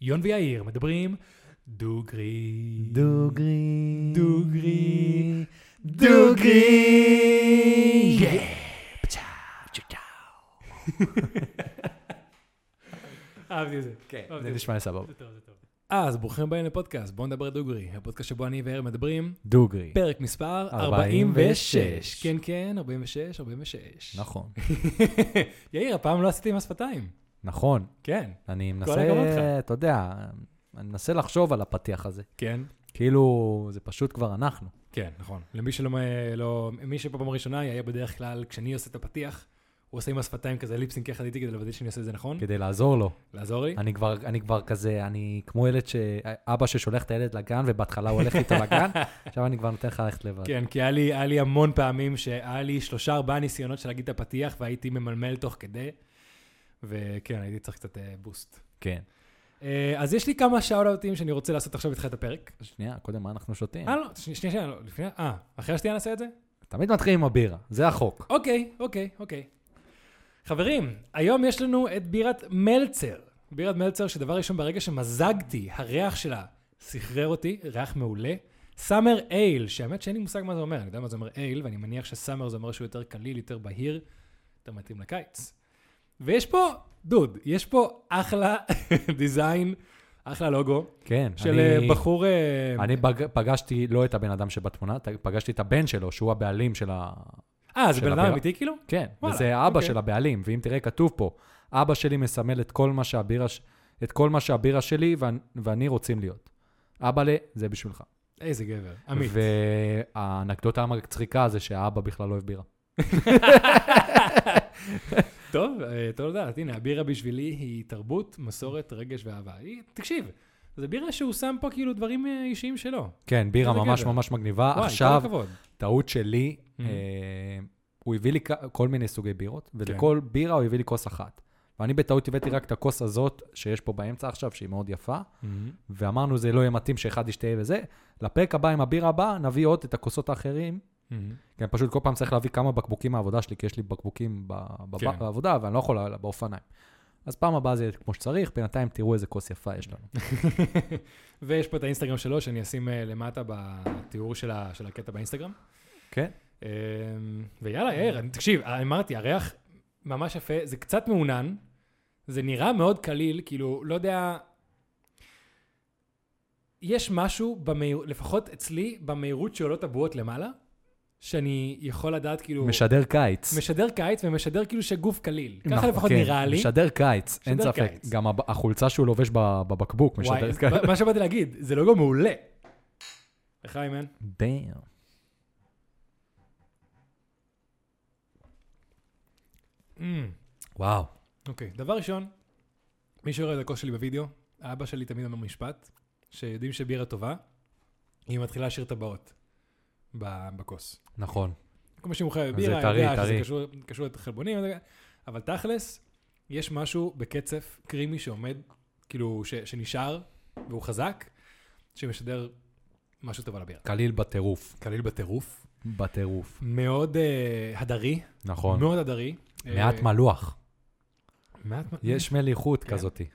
יון ויאיר מדברים דוגרי. דוגרי. דוגרי. דוגרי. אהבתי את זה. כן, זה נשמע סבבה. זה טוב, זה טוב. אז ברוכים הבאים לפודקאסט, בואו נדבר דוגרי. הפודקאסט שבו אני ויאיר מדברים, דוגרי. פרק מספר 46. 46. כן, כן, 46, 46. נכון. יאיר, הפעם לא עשיתי עם השפתיים. נכון. כן. אני. מנסה, אתה יודע, אני מנסה לחשוב על הפתיח הזה. כן. כאילו, זה פשוט כבר אנחנו. כן, נכון. למי שלא, לא, מי שפה פעם ראשונה, יאיר בדרך כלל, כשאני עושה את הפתיח, הוא עושה עם השפתיים כזה ליפסינג יחד איתי כדי לוודא שאני עושה את זה נכון. כדי לעזור לו. לעזור לי. אני כבר, אני כבר כזה, אני כמו ילד ש... אבא ששולח את הילד לגן, ובהתחלה הוא הולך איתו לגן, עכשיו אני כבר נותן לך ללכת לבד. כן, כי היה לי, היה לי המון פעמים שהיה לי שלושה ארבעה ניסיונות של להגיד את הפתיח, והייתי ממלמל תוך כדי, וכן, הייתי צריך קצת אה, בוסט. כן. אה, אז יש לי כמה שאוט-אוטים שאני רוצה לעשות עכשיו איתך את הפרק. שנייה, קודם מה אנחנו שותים? אה, לא, שנייה, שנייה, לא, לפני, אה, אחרי השתייה נעשה את זה? תמיד מתחילים עם הבירה, זה החוק. אוקיי, אוקיי, אוקיי. חברים, היום יש לנו את בירת מלצר. בירת מלצר, שדבר ראשון, ברגע שמזגתי, הריח שלה סחרר אותי, ריח מעולה. סאמר אייל, שהאמת שאין לי מושג מה זה אומר, אני יודע מה זה אומר אייל, ואני מניח שסאמר זה אומר שהוא יותר קליל, יותר בהיר, יותר מתאים לקיץ. ויש פה, דוד, יש פה אחלה דיזיין, אחלה לוגו, כן. של אני- אני... בחור... אה, אני פג- פגשתי לא את הבן אדם שבתמונה, פגשתי את הבן שלו, שהוא הבעלים של ה... אה, זה בן אדם. אמיתי כאילו? כן, וואלה, וזה אבא אוקיי. של הבעלים, ואם תראה, כתוב פה, אבא שלי מסמל את כל מה שהבירה, את כל מה שהבירה שלי ואני, ואני רוצים להיות. אבא ל... זה בשבילך. איזה גבר, עמית. והאנקדוטה המצחיקה זה שהאבא בכלל לא אוהב בירה. טוב, אה, טוב לדעת. הנה, הבירה בשבילי היא תרבות, מסורת, רגש ואהבה. היא, תקשיב, זה בירה שהוא שם פה כאילו דברים אה, אישיים שלו. כן, בירה ממש גבר. ממש מגניבה. וואי, עכשיו. טעות שלי, Mhm. אה, הוא הביא לי כל מיני סוגי בירות, ולכל בירה הוא הביא לי כוס אחת. ואני בטעות הבאתי רק את הכוס הזאת שיש פה באמצע עכשיו, שהיא מאוד יפה, ואמרנו זה לא יהיה מתאים שאחד ישתה וזה. לפרק הבא עם הבירה הבאה, נביא עוד את הכוסות האחרים. כן, פשוט כל פעם צריך להביא כמה בקבוקים מהעבודה שלי, כי יש לי בקבוקים כן. בעבודה, ואני לא יכול באופניים. אז פעם הבאה זה יהיה כמו שצריך, בינתיים תראו איזה כוס יפה יש לנו. ויש פה את האינסטגרם שלו, שאני אשים אה, למטה בתיאור של ה- של הקטע באינסטגרם. כן? אה, ויאללה, יאיר, אני- תקשיב, אמרתי, הריח ממש יפה, זה קצת מעונן, זה נראה מאוד קליל, כאילו, לא יודע... יש משהו, במהיר, לפחות אצלי, במהירות שעולות הבועות למעלה, שאני יכול לדעת, כאילו... משדר קיץ. משדר קיץ ומשדר כאילו שגוף קליל. ככה נכון, לפחות כן, נראה לי. משדר קיץ, אין משדר ספק. קיץ. גם החולצה שהוא לובש בבקבוק משדרת קיץ. מה שבאתי להגיד, זה לוגו מעולה. לחיים, מן. דאם. וואו. אוקיי, דבר ראשון, מי שרואה את הכוס שלי בווידאו, האבא שלי תמיד אומר משפט, שיודעים שבירה טובה, היא מתחילה לשיר טבעות בכוס. נכון. כל מי שמוכר זה בירה, טרי, יודע שזה. קשור- קשור לחלבונים, אבל תכלס, יש משהו בקצף קרימי שעומד, כאילו, ש- שנשאר, והוא חזק, שמשדר משהו טוב על הבירה. קליל בטירוף. קליל בטירוף, בטירוף. מאוד אה, הדרי, נכון. מאוד הדרי. מעט אה, מלוח. מעט מ- יש מליחות כן. כזאתי.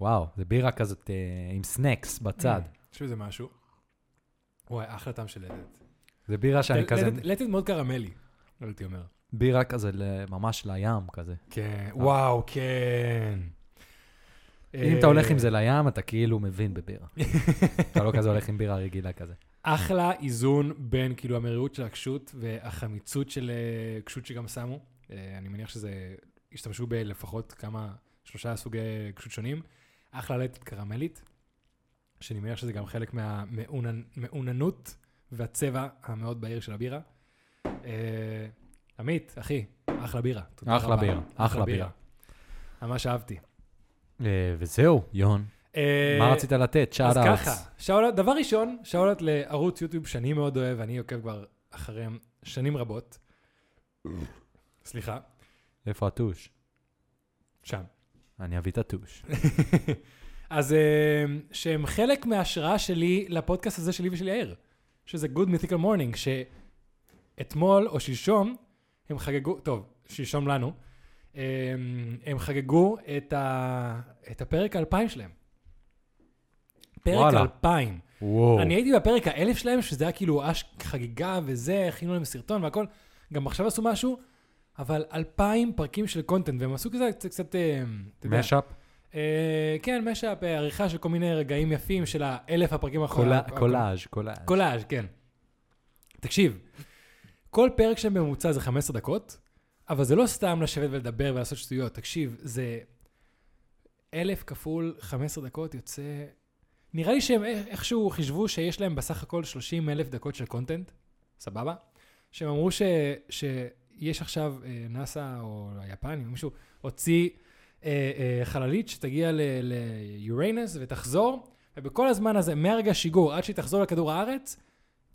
וואו, זה בירה כזאת אה, עם סנקס בצד. יש בזה משהו. וואי, אחלה טעם של לטת. זה בירה שאני כזה, לטת- לטת מאוד קרמלי, הייתי אומר. בירה כזה ממש לים כזה. כן, וואו, כן. אם אתה הולך עם זה לים, אתה כאילו מבין בבירה. אתה לא כזה הולך עם בירה רגילה כזה. אחלה איזון בין כאילו המרירות של הקשות והחמיצות של אה, קשות שגם שמו. אה, אני מניח שזה, השתמשו בלפחות כמה, שלושה סוגי קשות שונים. אחלה לטת קרמלית, שאני מניח שזה גם חלק מהמעוננות והצבע המאוד בהיר של הבירה. אה, עמית, אחי, אחלה בירה. אחלה. בירה, אחלה בירה. ממש אהבתי. אה, וזהו, יון. אה, מה רצית לתת? שאט אז. ככה, שאולות, דבר ראשון, שאולות לערוץ יוטיוב שאני מאוד אוהב, אני עוקב כבר אחריהם שנים רבות. סליחה, איפה הטוש? שם. אני אביא את הטוש. אז שהם חלק מההשראה שלי לפודקאסט הזה שלי ושל יאיר, שזה Good Mythical Morning, שאתמול או שלשום הם חגגו, טוב, שלשום לנו, אה, הם חגגו את, ה, את הפרק האלפיים שלהם. פרק וואלה. 2000. וואו. אני הייתי בפרק האלף שלהם, שזה היה כאילו אש חגיגה וזה, הכינו להם סרטון והכל. גם עכשיו עשו משהו, אבל 2,000 פרקים של קונטנט, והם עשו כזה קצת, קצת, אה, אתה יודע, משאפ? אה, כן, משאפ, אה, עריכה של כל מיני רגעים יפים של האלף הפרקים האחרונים. קולאז', קולאז'. קולאז', כן. תקשיב, כל פרק שלהם בממוצע זה 15 דקות, אבל זה לא סתם לשבת ולדבר ולעשות שטויות. תקשיב, זה אלף כפול 15 דקות יוצא... נראה לי שהם איכשהו חישבו שיש להם בסך הכל 30 אלף דקות של קונטנט, סבבה? שהם אמרו ש, שיש עכשיו אה, נאסא או היפנים, מישהו הוציא חללית שתגיע ל- ליורנס ותחזור, ובכל הזמן הזה, מהרגע השיגור עד שהיא תחזור לכדור הארץ,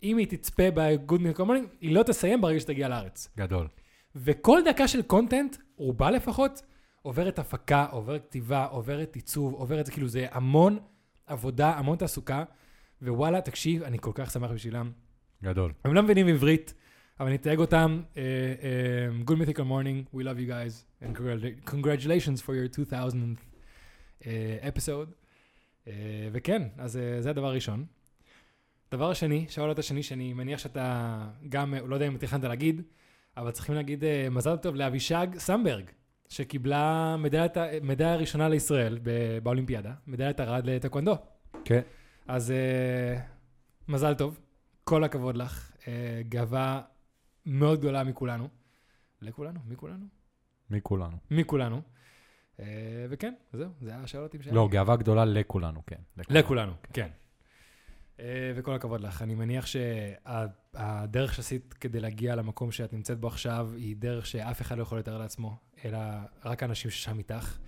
אם היא תצפה ב-good minute morning, היא לא תסיים ברגע שתגיע לארץ. גדול. וכל דקה של קונטנט, רובה לפחות, עוברת הפקה, עוברת כתיבה, עוברת עיצוב, עוברת, כאילו, זה המון עבודה, המון תעסוקה, ווואלה, תקשיב, אני כל כך שמח בשבילם. גדול. הם לא מבינים עברית, אבל אני אתייג אותם. Uh, um, good mythical morning, we love you guys, and congratula- congratulations for your 2000 uh, episode. Uh, וכן, אז uh, זה הדבר הראשון. דבר שני, שאלות השני, שאני מניח שאתה גם, אה, לא יודע אם תכננת להגיד, אבל צריכים להגיד uh, מזל טוב לאבישג סמברג, שקיבלה מדליה ראשונה לישראל ב- באולימפיאדה, מדליית ארד לטקוונדו. כן. אז uh, מזל טוב, כל הכבוד לך, uh, גאווה מאוד גדולה מכולנו. לכולנו? מכולנו? מכולנו. מכולנו. Uh, וכן, זהו, זה היה השאלותים שלי. לא, גאווה גדולה לכולנו, כן. לכולנו, כן. Uh, וכל הכבוד לך. אני מניח שהדרך שעשית כדי להגיע למקום שאת נמצאת בו עכשיו, היא דרך שאף אחד לא יכול לתאר לעצמו, אלא רק האנשים ששם איתך.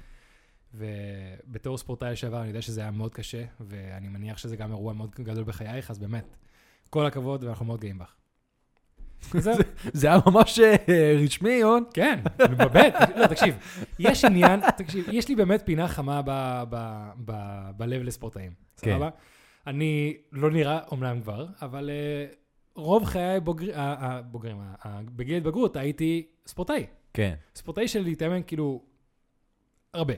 ובתור ספורטאי לשעבר, אני יודע שזה היה מאוד קשה, ואני מניח שזה גם אירוע מאוד גדול בחייך, אז באמת, כל הכבוד, ואנחנו מאוד גאים בך. זה היה ממש אה, רשמי, יון. כן, באמת, לא, תקשיב, יש עניין, תקשיב, יש לי באמת פינה חמה בלב לספורטאים, כן. סבבה? אני לא נראה אומנם כבר, אבל uh, רוב חיי הבוגרים, בגיל התבגרות הייתי ספורטאי. כן. ספורטאי של להתאמן כאילו הרבה.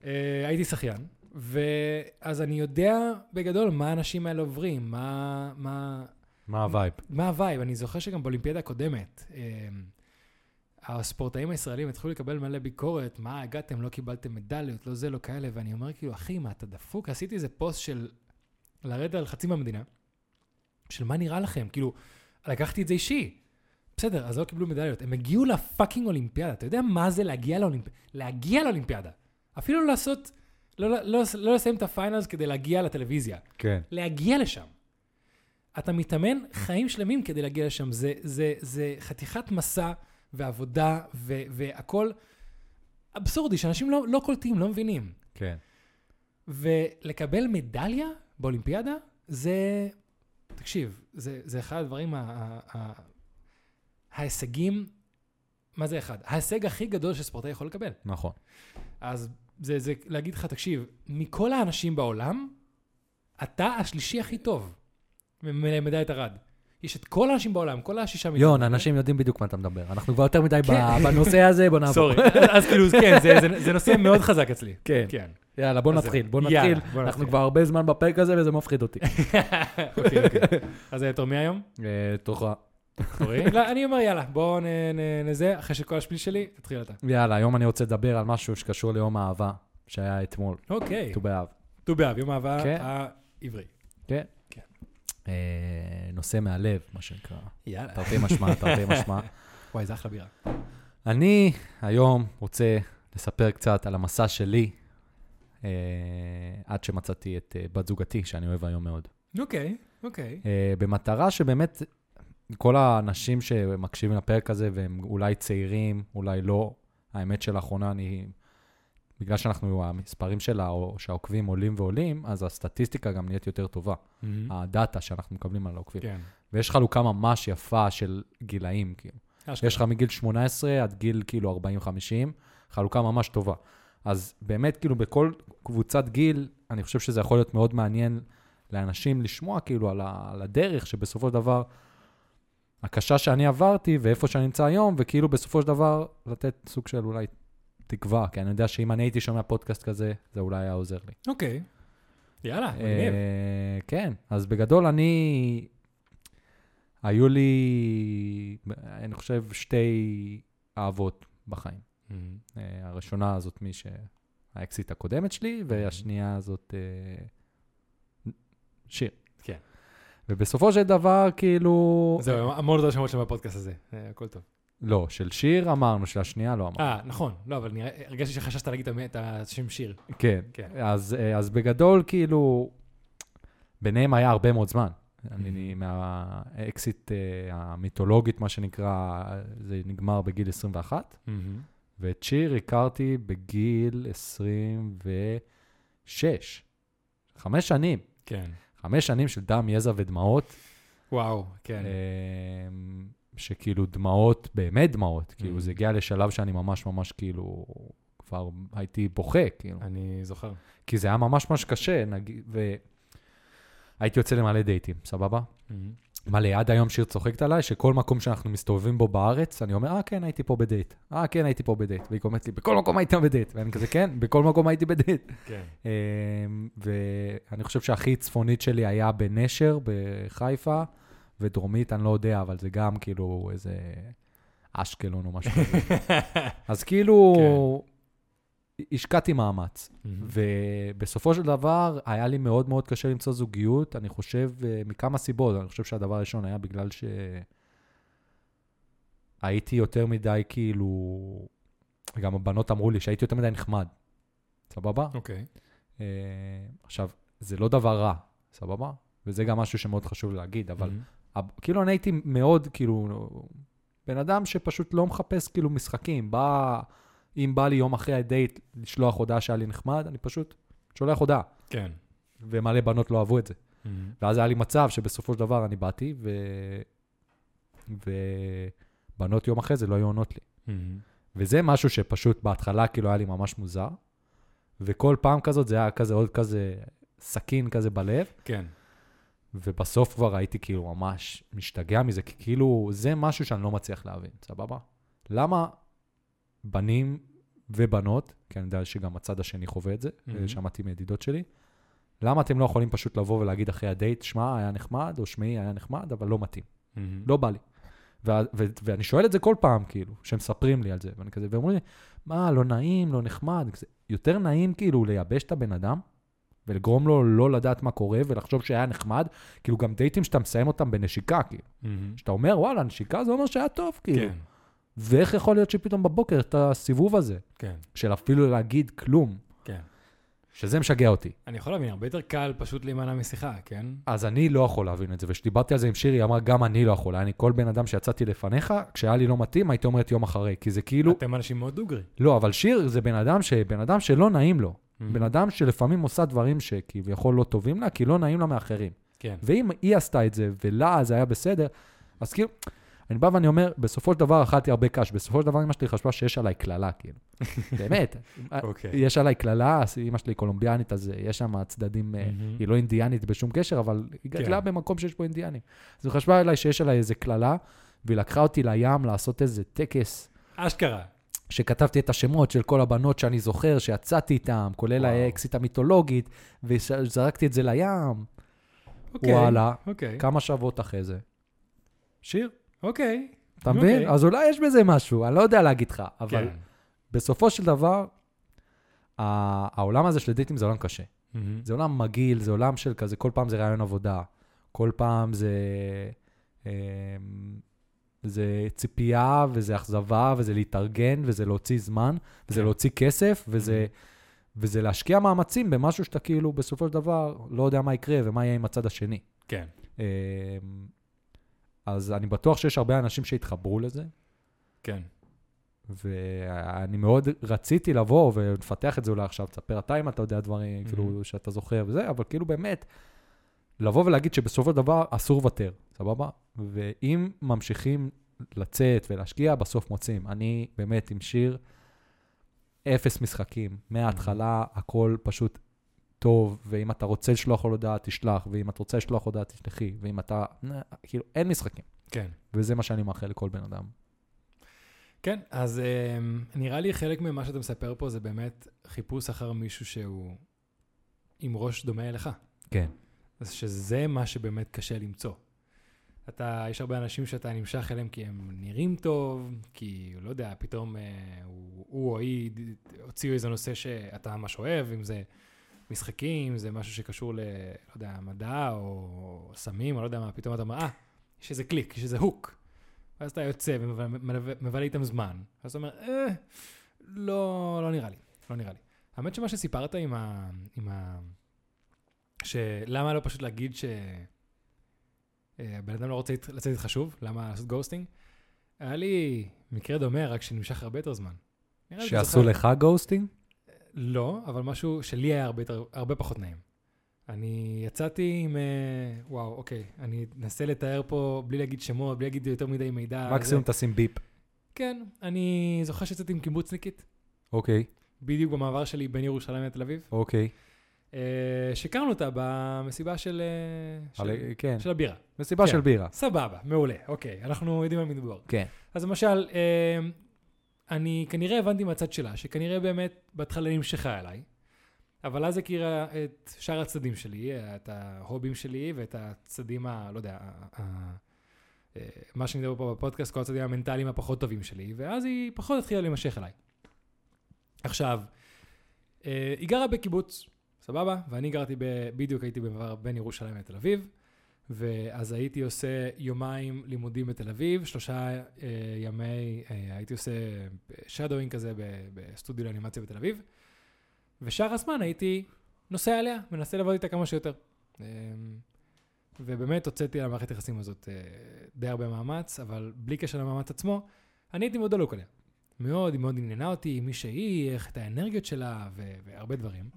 אה, הייתי שחיין, ואז אני יודע בגדול מה האנשים האלה עוברים, מה, מה, מה ה vibe? מה ה vibe? אני זוכר שגם באולימפיאדה הקודמת, אה, הספורטאים הישראלים התחילו לקבל מלא ביקורת, מה, הגעתם, לא קיבלתם מדליות, לא זה, לא כאלה, ואני אומר כאילו, אחי, מה, אתה דפוק? עשיתי איזה פוסט של לרדת על חצי מהמדינה, של מה נראה לכם? כאילו, לקחתי את זה אישי. בסדר, אז לא קיבלו מדליות. הם הגיעו ל fucking אולימפיאדה. אתה יודע מה זה להגיע לאולימפיאדה? להגיע לאולימפיאדה. אפילו לא לעשות, לא, לא, לא, לא לסיים את ה finals כדי להגיע לטלוויזיה. כן. להגיע לשם. אתה מתאמן חיים שלמים כדי להגיע לשם. זה, זה, זה חתיכת מסע ועבודה ו, והכל אבסורדי, שאנשים לא, לא קולטים, לא מבינים. כן. ולקבל מדליה באולימפיאדה, זה, תקשיב, זה, זה אחד הדברים, ה, ה, ה, ההישגים, מה זה אחד? ההישג הכי גדול שספורטאי יכול לקבל. נכון. אז זה, זה להגיד לך, תקשיב, מכל האנשים בעולם, אתה השלישי הכי טוב למדליית ארד. יש את כל האנשים בעולם, כל השישה מיליון. יון, אנשים יודעים בדיוק מה אתה מדבר. אנחנו כבר יותר מדי כן. בנושא הזה, בוא נעבור. סורי, אז כאילו, כן, זה, נושא מאוד חזק אצלי. כן. כן. יאללה, בוא נתחיל. בוא נתחיל. אנחנו. כבר הרבה זמן בפרק הזה וזה מפחיד אותי. אוקיי, אוקיי. אז אה, תור מי היום? אה, תורך. תורי? לא, אני אומר, יאללה, בואו נזה, אחרי שכל השפיל שלי, תתחיל אתה. יאללה, היום אני רוצה לדבר על משהו שקשור ליום האהבה, שהיה אתמול, אוקיי. ט"ו באב. ט"ו באב, יום האהבה כן. העברי. כן? אה, נושא מהלב, מה שנקרא. יאללה. תרתי משמע, תרתי משמע. וואי, זה אחלה בירה. אני היום רוצה לספר קצת על המסע שלי, אה, עד שמצאתי את אה, בת זוגתי, שאני אוהב היום מאוד. אוקיי, אוקיי. אה, במטרה שבאמת כל האנשים שמקשיבים לפרק הזה והם אולי צעירים, אולי לא, האמת שלאחרונה אני, בגלל שאנחנו, המספרים שלה, או שהעוקבים עולים ועולים, אז הסטטיסטיקה גם נהיית יותר טובה. הדאטה שאנחנו מקבלים על העוקבים. כן. ויש חלוקה ממש יפה של גילאים, כאילו. אשכרה. יש לך מגיל 18 עד גיל כאילו 40-50, חלוקה ממש טובה. אז באמת, כאילו, בכל קבוצת גיל, אני חושב שזה יכול להיות מאוד מעניין לאנשים לשמוע כאילו על, ה, על הדרך שבסופו של דבר, הקשה שאני עברתי ואיפה שאני נמצא היום, וכאילו בסופו של דבר לתת סוג של אולי תקווה, כי אני יודע שאם אני הייתי שומע פודקאסט כזה, זה אולי היה עוזר לי. אוקיי. יאללה, מגניב. אה, כן, אז בגדול אני, היו לי, אני חושב, שתי אהבות בחיים. אה, הראשונה הזאת מי שהאקסיט הקודמת שלי, והשנייה הזאת אה, שיר. כן. ובסופו של דבר, כאילו... זהו, המון תודה שמות שם בפודקאסט הזה, אה, הכל טוב. לא, של שיר אמרנו, של השנייה לא אמרנו. אה, נכון, לא, אבל נראה, הרגשתי שחששת להגיד את השם שיר. כן. כן. אז, אה, אז בגדול, כאילו, ביניהם היה הרבה מאוד זמן. אני מהאקסיט אה, המיתולוגית, מה שנקרא, זה נגמר בגיל 21, מהמם. ואת שיר הכרתי בגיל 26. חמש שנים. כן. חמש שנים של דם, יזע ודמעות, וואו, כן. שכאילו דמעות, באמת דמעות, כאילו Mhm. זה הגיע לשלב שאני ממש ממש כאילו, כבר הייתי בוכה, כאילו. אני זוכר. כי זה היה ממש ממש קשה, נגיד, והייתי יוצא למלא דייטים, סבבה? מהמם. מלא, עד היום שיר צוחקת עליי, שכל מקום שאנחנו מסתובבים בו בארץ, אני אומר, אה, כן, הייתי פה בדייט. אה, כן, הייתי פה בדייט. והיא אומרת לי, בכל מקום היית בדייט. ואני כזה, כן, בכל מקום הייתי בדייט. כן. אה, ואני חושב שהכי צפונית שלי היה בנשר, בחיפה, ודרומית, אני לא יודע, אבל זה גם כאילו איזה אשקלון או משהו כזה. אז כאילו, השקעתי מאמץ. מהמם. ובסופו של דבר, היה לי מאוד מאוד קשה למצוא זוגיות, אני חושב, אה, מכמה סיבות. אני חושב שהדבר הראשון היה בגלל שהייתי יותר מדי, כאילו, גם הבנות אמרו לי שהייתי יותר מדי נחמד, סבבה? אוקיי. אה, עכשיו, זה לא דבר רע, סבבה? וזה גם משהו שמאוד חשוב להגיד, אבל מהמם. כאילו אני הייתי מאוד, כאילו, בן אדם שפשוט לא מחפש כאילו משחקים. בא, אם בא לי יום אחרי הדייט לשלוח הודעה שהיה לי נחמד, אני פשוט שולח הודעה. כן. ומלא בנות לא אהבו את זה. מהמם. ואז היה לי מצב שבסופו של דבר אני באתי, ו... ובנות יום אחרי זה לא היו עונות לי. מהמם. וזה משהו שפשוט בהתחלה כאילו היה לי ממש מוזר, וכל פעם כזאת זה היה כזה עוד כזה סכין כזה בלב, כן. ובסוף כבר הייתי כאילו ממש משתגע מזה, כי כאילו זה משהו שאני לא מצליח להבין, סבבה? למה בנים ובנות, כי אני יודע שגם הצד השני חווה את זה, מהמם. שמעתי מידידות שלי, למה אתם לא יכולים פשוט לבוא ולהגיד אחרי הדייט, שמע, היה נחמד, או שמעי, היה נחמד, אבל לא מתאים, מהמם. לא בא לי. ו- ו- ואני שואל את זה כל פעם, כאילו, שמספרים לי על זה, ואני כזה, ואומרים לי, מה, לא נעים, לא נחמד, כזה, יותר נעים כאילו לייבש את הבן אדם, ולגרום לו לא לדעת מה קורה, ולחשוב שהיה נחמד, כאילו גם דייטים שאתה מסיים אותם בנשיקה, כאילו. מהמם. שאתה אומר, וואלה, נשיקה זה אומר שהיה טוב, כאילו. כן. ואיך יכול להיות שפתאום בבוקר את הסיבוב הזה, כן. של אפילו להגיד כלום, כן. שזה משגע אותי. אני יכול להבין, הרבה יותר קל פשוט להימנע משיחה, כן? אז אני לא יכול להבין את זה, וכשדיברתי על זה עם שירי, היא אמרה, גם אני לא יכול. אני, כל בן אדם שיצאתי לפניך, כשהיה לי לא מתאים, הייתי אומרת יום אחרי, כי זה כאילו... אתם אנשים מאוד דוגרי. לא, אבל שיר זה בן אדם, ש... בן אדם שלא נעים לו. מהמם. בן אדם שלפעמים עושה דברים שכביכול לא טובים לה, כי לא נעים לה מאחרים. כן. ואם היא עשתה את זה, ולה זה היה בסדר, אז כאילו, אני בא ואני אומר, בסופו של דבר אכלתי הרבה קש, בסופו של דבר אמא שלי חשבה שיש עליי קללה, כאילו. באמת. אוקיי. יש עליי קללה, אמא שלי קולומביאנית, אז אה, יש שם צדדים, אה, מהמם. היא לא אינדיאנית בשום קשר, אבל היא כן. גדלה במקום שיש בו אינדיאנים. אז היא חשבה עליי שיש עליי איזה קללה, והיא לקחה אותי לים לעשות איזה טקס. אשכרה. שכתבתי את השמות של כל הבנות שאני זוכר, שיצאתי איתם, כולל וואו. האקסיט המיתולוגית, וזרקתי את זה לים. אוקיי. וואלה, אוקיי. כמה שבועות אחרי זה. שיר, אוקיי. אתה מבין? אוקיי. אז אולי יש בזה משהו, אני לא יודע להגיד לך, אבל כן. בסופו של דבר, העולם הזה של דייטים זה עולם קשה. מהמם. זה עולם מגעיל, זה עולם של כזה, כל פעם זה רעיון עבודה, כל פעם זה... זה ציפייה, וזה אכזבה, וזה להתארגן, וזה להוציא זמן, וזה כן. להוציא כסף, וזה, וזה להשקיע מאמצים במשהו שאתה כאילו, בסופו של דבר, לא יודע מה יקרה ומה יהיה עם הצד השני. כן. אמ, אז אני בטוח שיש הרבה אנשים שהתחברו לזה, כן. ואני מאוד רציתי לבוא ולפתח את זה אולי עכשיו, תספר אתה אם אתה יודע דברים, Mhm. כאילו, שאתה זוכר וזה, אבל כאילו באמת, לבוא ולהגיד שבסופו של דבר אסור לוותר, סבבה? ואם ממשיכים לצאת ולהשקיע, בסוף מוצאים. אני באמת עם שיר, אפס משחקים, מההתחלה הכל פשוט טוב, ואם אתה רוצה לשלוח לו הודעה, תשלח, ואם את רוצה לשלוח הודעה, תשלחי, ואם אתה, כאילו, אין משחקים. כן. וזה מה שאני מאחל לכל בן אדם. כן, אז um, נראה לי חלק ממה שאתה מספר פה זה באמת חיפוש אחר מישהו שהוא עם ראש דומה אליך. כן. אז שזה מה שבאמת קשה למצוא. אתה, יש הרבה אנשים שאתה נמשך אליהם כי הם נראים טוב, כי, לא יודע, פתאום אה, הוא, הוא או היא הוציאו איזה נושא שאתה ממש אוהב, אם זה משחקים, אם זה משהו שקשור ל, לא יודע, מדע או סמים, או לא יודע מה, פתאום אתה אומר, אה, יש איזה קליק, יש איזה הוק. ואז אתה יוצא ומבלה איתם זמן, ואז אתה אומר, אה, לא, לא נראה לי, לא נראה לי. האמת שמה שסיפרת עם ה... עם ה... שלמה לא פשוט להגיד ש... אה, אדם לא רוצה לצאת איתך שוב, למה לעשות ghosting? היה לי מקרה דומה, רק שנמשך הרבה יותר זמן. שעשו לך ghosting? לא, אבל משהו שלי היה הרבה, הרבה פחות נעים. אני יצאתי עם, אה, וואו, אוקיי, אני אנסה לתאר פה בלי להגיד שמות, בלי להגיד יותר מדי מידע. מקסימום תשים ביפ. כן, אני זוכר שיצאתי עם קיבוצניקית. אוקיי. בדיוק במעבר שלי בין ירושלים לתל אביב. אוקיי. שהכרנו אותה במסיבה של, אה, של, כן. של הבירה. מסיבה כן. של בירה. סבבה, מעולה, אוקיי, אנחנו יודעים על מי מדובר. כן. אז למשל, אה, אני כנראה הבנתי מהצד שלה, שכנראה באמת בהתחלה נמשכה אליי, אבל אז הכירה את שאר הצדדים שלי, את ההובים שלי ואת הצדדים ה... לא יודע, ה, מה שאני מדבר פה בפודקאסט, כל הצדדים המנטליים הפחות טובים שלי, ואז היא פחות התחילה להימשך אליי. עכשיו, היא גרה בקיבוץ, סבבה? ואני גרתי, ב, בדיוק הייתי במעבר בין ירושלים לתל אביב, ואז הייתי עושה יומיים לימודים בתל אביב, שלושה אה, ימי, אה, הייתי עושה שדואינג כזה בסטודיו לאנימציה בתל אביב, ושאר הזמן הייתי נוסע עליה, מנסה לעבוד איתה כמה שיותר. אה, ובאמת הוצאתי על המערכת היחסים הזאת אה, די הרבה מאמץ, אבל בלי קשר למאמץ עצמו, אני הייתי מאוד דלוק עליה. מאוד, היא מאוד עניינה אותי, מי שהיא, איך את האנרגיות שלה, והרבה דברים.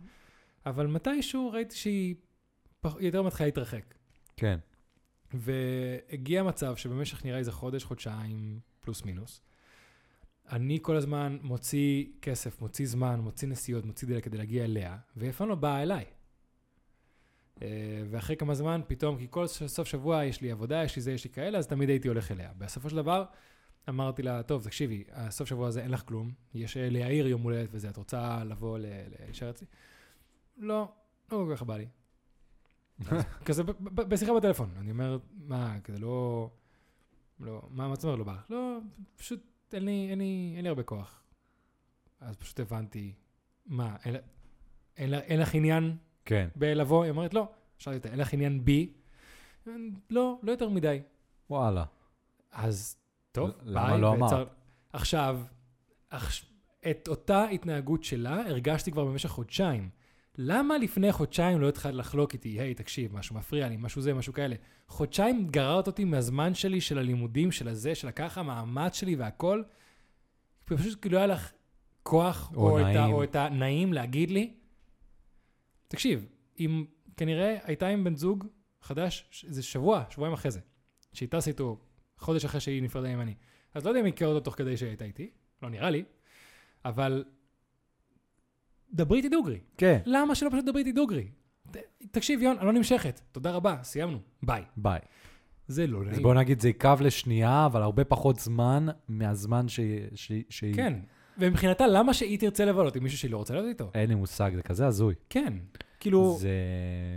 אבל מתישהו ראיתי שהיא. יותר מתחילה להתרחק. כן. והגיע מצב שבמשך נראה איזה חודש, חודשיים, פלוס מינוס, אני כל הזמן מוציא כסף, מוציא זמן, מוציא נסיעות, מוציא דלק כדי להגיע אליה, והיא אף פעם לא באה אליי. אה, ואחרי כמה זמן, פתאום, כי כל סוף שבוע יש לי עבודה, יש לי זה, יש לי כאלה, אז תמיד הייתי הולך אליה. בסופו של דבר, אמרתי לה, טוב, תקשיבי, הסוף שבוע הזה אין לך כלום, יש ליאיר יום הולדת וזה, את רוצה לבוא להישאר אצלי? לא, לא כל כך בא לי. כזה בשיחה בטלפון, אני אומר, מה, כזה לא, לא, מה, מה זאת אומרת לא בא? לא, פשוט אין לי, אין לי, אין לי הרבה כוח. אז פשוט הבנתי, מה, אין, אין, אין לך עניין כן. בלבוא? היא אומרת, לא. שאלתי אותה, אין לך עניין בי? לא, לא יותר מדי. וואלה. אז טוב, ביי. למה לא אמרת? עכשיו, את אותה התנהגות שלה הרגשתי כבר במשך חודשיים. למה לפני חודשיים לא התחלת לחלוק איתי, היי, תקשיב, משהו מפריע לי, משהו זה, משהו כאלה. חודשיים גררת אותי מהזמן שלי, של הלימודים, של הזה, של הככה, המאמץ שלי והכל. פשוט כאילו היה לך כוח, או, או, את, ה, או את הנעים להגיד לי. תקשיב, אם כנראה הייתה עם בן זוג חדש, איזה שבוע, שבועיים אחרי זה, שהיא טסה איתו חודש אחרי שהיא נפרדה ממני. אז לא יודע אם היא הכיר אותו תוך כדי שהיא הייתה איתי, לא נראה לי, אבל דברי איתי דוגרי. כן. למה שלא פשוט דברי איתי דוגרי? תקשיב, יון, אני לא נמשכת. תודה רבה, סיימנו. ביי. ביי. זה לא נעים. אז בוא נגיד, זה יכאב לשנייה, אבל הרבה פחות זמן מהזמן שהיא... כן. ומבחינתה, למה שהיא תרצה לבלות עם מישהו שהיא לא רוצה לבלות איתו? אין לי מושג, זה כזה הזוי. כן. כאילו, זה...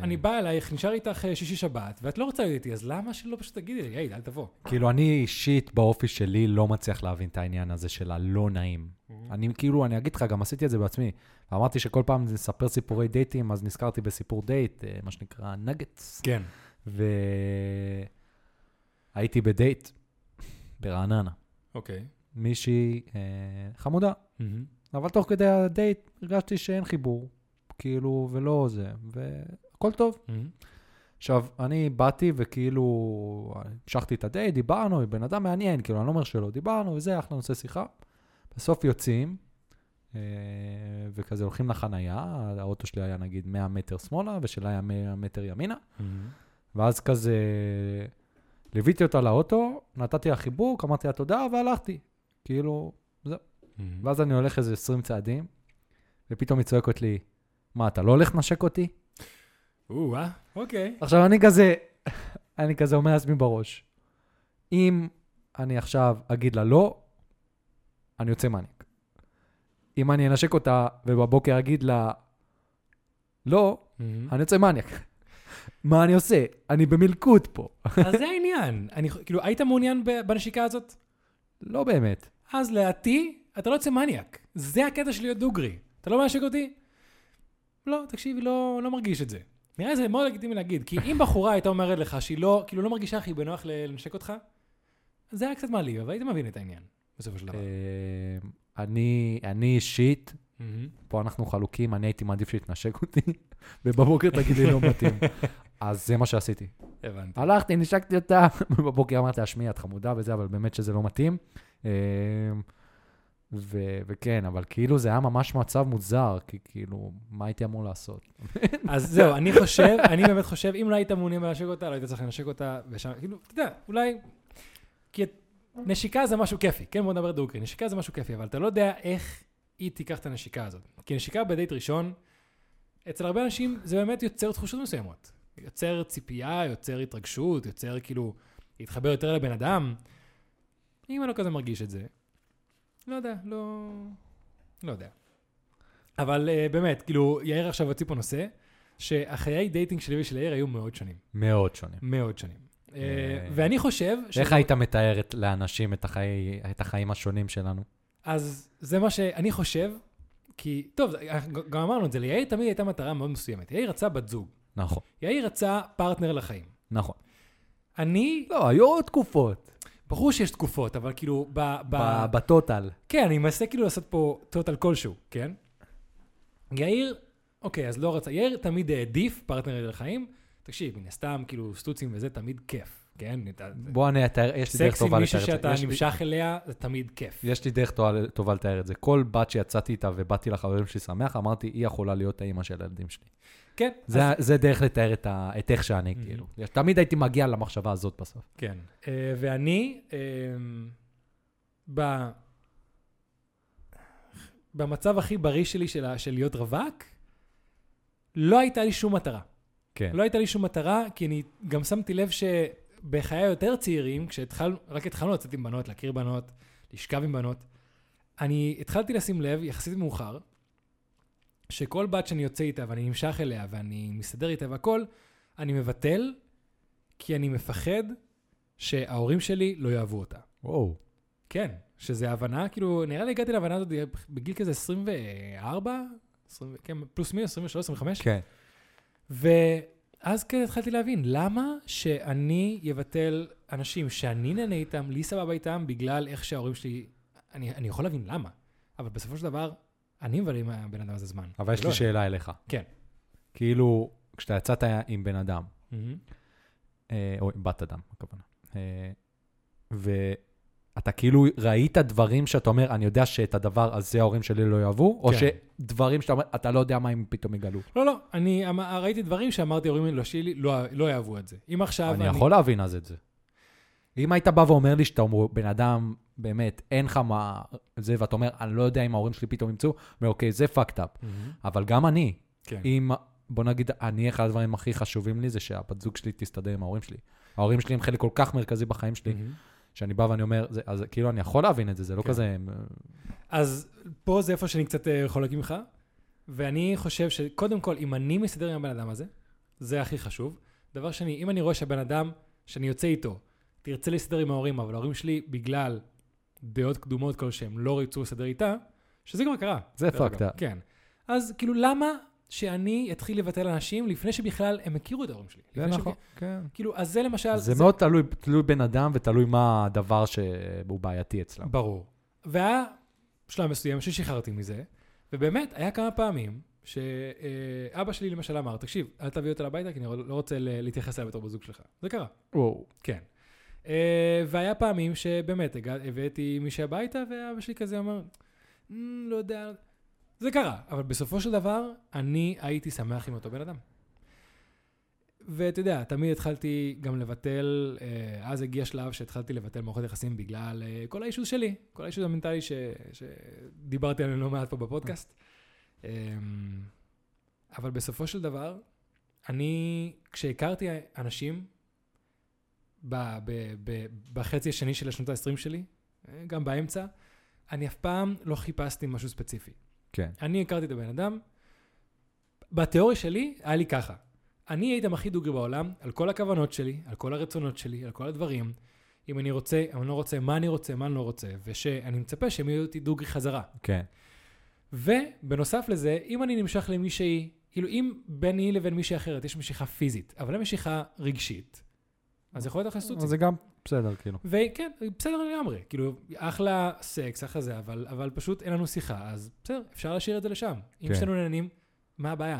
אני בא אלייך, נשאר איתך אה, שישי שבת, ואת לא רוצה להיות איתי, אז למה שלא פשוט תגידי לי, היי, אל תבוא. כאילו, אני אישית באופי שלי לא מצליח להבין את העניין הזה של הלא נעים. Mm-hmm. אני כאילו, אני אגיד לך, גם עשיתי את זה בעצמי. אמרתי שכל פעם נספר סיפורי דייטים, אז נזכרתי בסיפור דייט, אה, מה שנקרא נגטס. כן. והייתי בדייט ברעננה. אוקיי. מישהי אה, חמודה, mm-hmm. אבל תוך כדי הדייט הרגשתי שאין חיבור. כאילו, ולא זה, והכל טוב. Mm-hmm. עכשיו, אני באתי וכאילו, המשכתי את הדייט, דיברנו, היא בן אדם מעניין, כאילו, אני לא אומר שלא, דיברנו וזה, אחלה נושא שיחה. בסוף יוצאים, אה, וכזה הולכים לחנייה, האוטו שלי היה נגיד 100 מטר שמאלה, ושלה היה 100 מטר ימינה, mm-hmm. ואז כזה ליוויתי אותה לאוטו, נתתי לה חיבוק, אמרתי לה תודה, והלכתי. כאילו, זהו. Mm-hmm. ואז אני הולך איזה 20 צעדים, ופתאום היא צועקת לי, מה, אתה לא הולך לנשק אותי? או, אה, אוקיי. עכשיו, אני כזה, אני כזה אומר לעצמי בראש, אם אני עכשיו אגיד לה לא, אני יוצא מניאק. אם אני אנשק אותה ובבוקר אגיד לה לא. אני יוצא מניאק. מה אני עושה? אני במלכוד פה. אז זה העניין. אני, כאילו, היית מעוניין בנשיקה הזאת? לא באמת. אז לדעתי, אתה לא יוצא מניאק. זה הקטע של להיות דוגרי. אתה לא מנשק אותי? לא, תקשיבי, לא, לא מרגיש את זה. נראה לי זה מאוד לגיטימי להגיד, כי אם בחורה הייתה אומרת לך שהיא לא, כאילו לא מרגישה הכי בנוח לנשק אותך, זה היה קצת מעליב, אבל היית מבין את העניין, בסופו של דבר. אה, אני אני אישית. פה אנחנו חלוקים, אני הייתי מעדיף שתנשק אותי, ובבוקר תגיד לי לא מתאים. אז זה מה שעשיתי. הבנתי. הלכתי, נשקתי אותה, ובבוקר אמרתי לה, שמי, את חמודה וזה, אבל באמת שזה לא מתאים. ו- וכן, אבל כאילו זה היה ממש מצב מוזר, כי כאילו, מה הייתי אמור לעשות? אז זהו, אני חושב, אני באמת חושב, אם לא היית מעוניין בלנשק אותה, לא היית צריך לנשק אותה, ושם, כאילו, אתה יודע, אולי, כי נשיקה זה משהו כיפי, כן, בוא נדבר דוגרי, נשיקה זה משהו כיפי, אבל אתה לא יודע איך היא תיקח את הנשיקה הזאת. כי נשיקה בדייט ראשון, אצל הרבה אנשים זה באמת יוצר תחושות מסוימות. יוצר ציפייה, יוצר התרגשות, יוצר כאילו, להתחבר יותר לבן אדם. אם אני לא כזה מרגיש את זה, לא יודע, לא... לא יודע. אבל uh, באמת, כאילו, יאיר עכשיו הוציא פה נושא, שהחיי dating שלי ושל יאיר היו מאוד שונים. מאוד שונים. מאוד שונים. Uh, ואני חושב... איך היית מתאר את- לאנשים את החיים- את החיים השונים שלנו? אז זה מה שאני חושב, כי, טוב, גם אמרנו את זה, ליאיר תמיד הייתה מטרה מאוד מסוימת. יאיר רצה בת זוג. נכון, יאיר רצה פרטנר לחיים. נכון. אני, לא, היו עוד תקופות. ברור שיש תקופות, אבל כאילו, ב... ב... ב total. כן, אני מנסה כאילו לעשות פה total כלשהו, כן? יאיר, אוקיי, אז לא רצה, יאיר תמיד העדיף פרטנר לחיים. תקשיב, מן הסתם, כאילו, סטוצים וזה תמיד כיף, כן? בוא אני אתאר, יש לי דרך טובה לתאר את שאתה זה. יש לי- נמשך אליה, זה תמיד כיף. יש לי דרך טובה- טובה לתאר את זה. כל בת שיצאתי איתה ובאתי לחברים שלי שמח, אמרתי, היא יכולה להיות האימא של הילדים שלי. כן, זה, אז- זה דרך לתאר את, ה, את איך שאני, Mhm. כאילו. תמיד הייתי מגיע למחשבה הזאת בסוף. כן. אה, ואני, אה, ב... במצב הכי בריא שלי של, ה- של להיות רווק, לא הייתה לי שום מטרה. כן. לא הייתה לי שום מטרה, כי אני גם שמתי לב שבחיי היותר צעירים, כשהתחלנו, רק התחלנו לצאת עם בנות, להכיר בנות, לשכב עם בנות, אני התחלתי לשים לב, יחסית מאוחר, שכל בת שאני יוצא איתה ואני נמשך אליה ואני מסתדר איתה והכל, אני מבטל, כי אני מפחד שההורים שלי לא יאהבו אותה. וואו. כן, שזה הבנה, כאילו, נראה לי הגעתי להבנה הזאת בגיל כזה 24, 20, כן, פלוס מינוס, 23, 25. כן. ואז כזה התחלתי להבין, למה שאני אבטל אנשים שאני נהנה איתם, לי סבבה איתם, בגלל איך שההורים שלי... אני, אני יכול להבין למה, אבל בסופו של דבר, אני מבלה עם הבן אדם הזה זמן. אבל יש לי. שאלה אליך. כן. כאילו, כשאתה יצאת עם בן אדם, מהמם. אה, או עם בת אדם, הכוונה, אה, ואתה כאילו ראית דברים שאתה אומר, אני יודע שאת הדבר הזה ההורים שלי לא יאהבו, או כן. שדברים שאתה אומר, אתה לא יודע מה הם פתאום יגלו. לא, לא, אני אמ- ראיתי דברים שאמרתי, ההורים לא שלי לא, לא יאהבו את זה. אם עכשיו אני יכול להבין אז את זה. אם היית בא ואומר לי שאתה אומר, בן אדם, באמת, אין לך מה, זה, ואתה אומר, אני לא יודע אם ההורים שלי פתאום ימצאו, אומר, אוקיי, זה fucked up. מהמם. אבל גם אני, כן. אם, בוא נגיד, אני, אחד הדברים הכי חשובים לי זה שהבת זוג שלי תסתדר עם ההורים שלי. ההורים שלי הם חלק כל כך מרכזי בחיים שלי, מהמם. שאני בא ואני אומר, זה, אז כאילו, אני יכול להבין את זה, זה לא כן. כזה... אז פה זה איפה שאני קצת אה, חולק ממך, ואני חושב שקודם כל, אם אני מסתדר עם הבן אדם הזה, זה הכי חשוב. דבר שני, אם אני רואה שהבן אדם שאני יוצא איתו, תרצה להסתדר עם ההורים, אבל ההורים שלי, בגלל דעות קדומות כלשהם, לא רצו לסדר איתה, שזה כבר קרה. זה up. כן. אז כאילו, למה שאני אתחיל לבטל אנשים לפני שבכלל הם הכירו את ההורים שלי? זה נכון, שבכ- כן. כאילו, אז זה למשל... זה מאוד תלוי, תלוי בן אדם ותלוי מה הדבר שהוא בעייתי אצלם. ברור. והיה שלב מסוים ששחררתי מזה, ובאמת, היה כמה פעמים שאבא שלי למשל אמר, תקשיב, אל תביא אותה הביתה, כי אני לא רוצה ל- להתייחס אליה בתור בזוג שלך. זה קרה, וואו. כן. אה, והיה פעמים שבאמת הבאתי מישהי הביתה, ואבא שלי כזה אמר, "מ, לא יודע, זה קרה. אבל בסופו של דבר, אני הייתי שמח עם אותו בן אדם. ואתה יודע, תמיד התחלתי גם לבטל, אה, אז הגיע שלב שהתחלתי לבטל מערכות יחסים בגלל אה, כל האישוז שלי, כל האישוז המנטלי ש, שדיברתי עליהם לא מעט פה בפודקאסט. אה, אבל בסופו של דבר, אני, כשהכרתי אנשים ב, ב, ב, בחצי השני של השנות ה-20 שלי, אה, גם באמצע, אני אף פעם לא חיפשתי משהו ספציפי. כן. אני הכרתי את הבן אדם, בתיאוריה שלי, היה לי ככה. אני הייתי הכי דוגרי בעולם, על כל הכוונות שלי, על כל הרצונות שלי, על כל הדברים. אם אני רוצה, אם אני לא רוצה, מה אני רוצה, מה אני לא רוצה, ושאני מצפה שהם יהיו אותי דוגרי חזרה. כן. ובנוסף לזה, אם אני נמשך למישהי, כאילו אם ביני לבין מישהי אחרת יש משיכה פיזית, אבל אין משיכה רגשית, אז יכול להיות אז סוצי. זה גם בסדר, כאילו. וכן, בסדר לגמרי, כאילו, אחלה סקס, אחלה זה, אבל, אבל פשוט אין לנו שיחה, אז בסדר, אפשר להשאיר את זה לשם. אם כן. שנינו נהנים, מה הבעיה?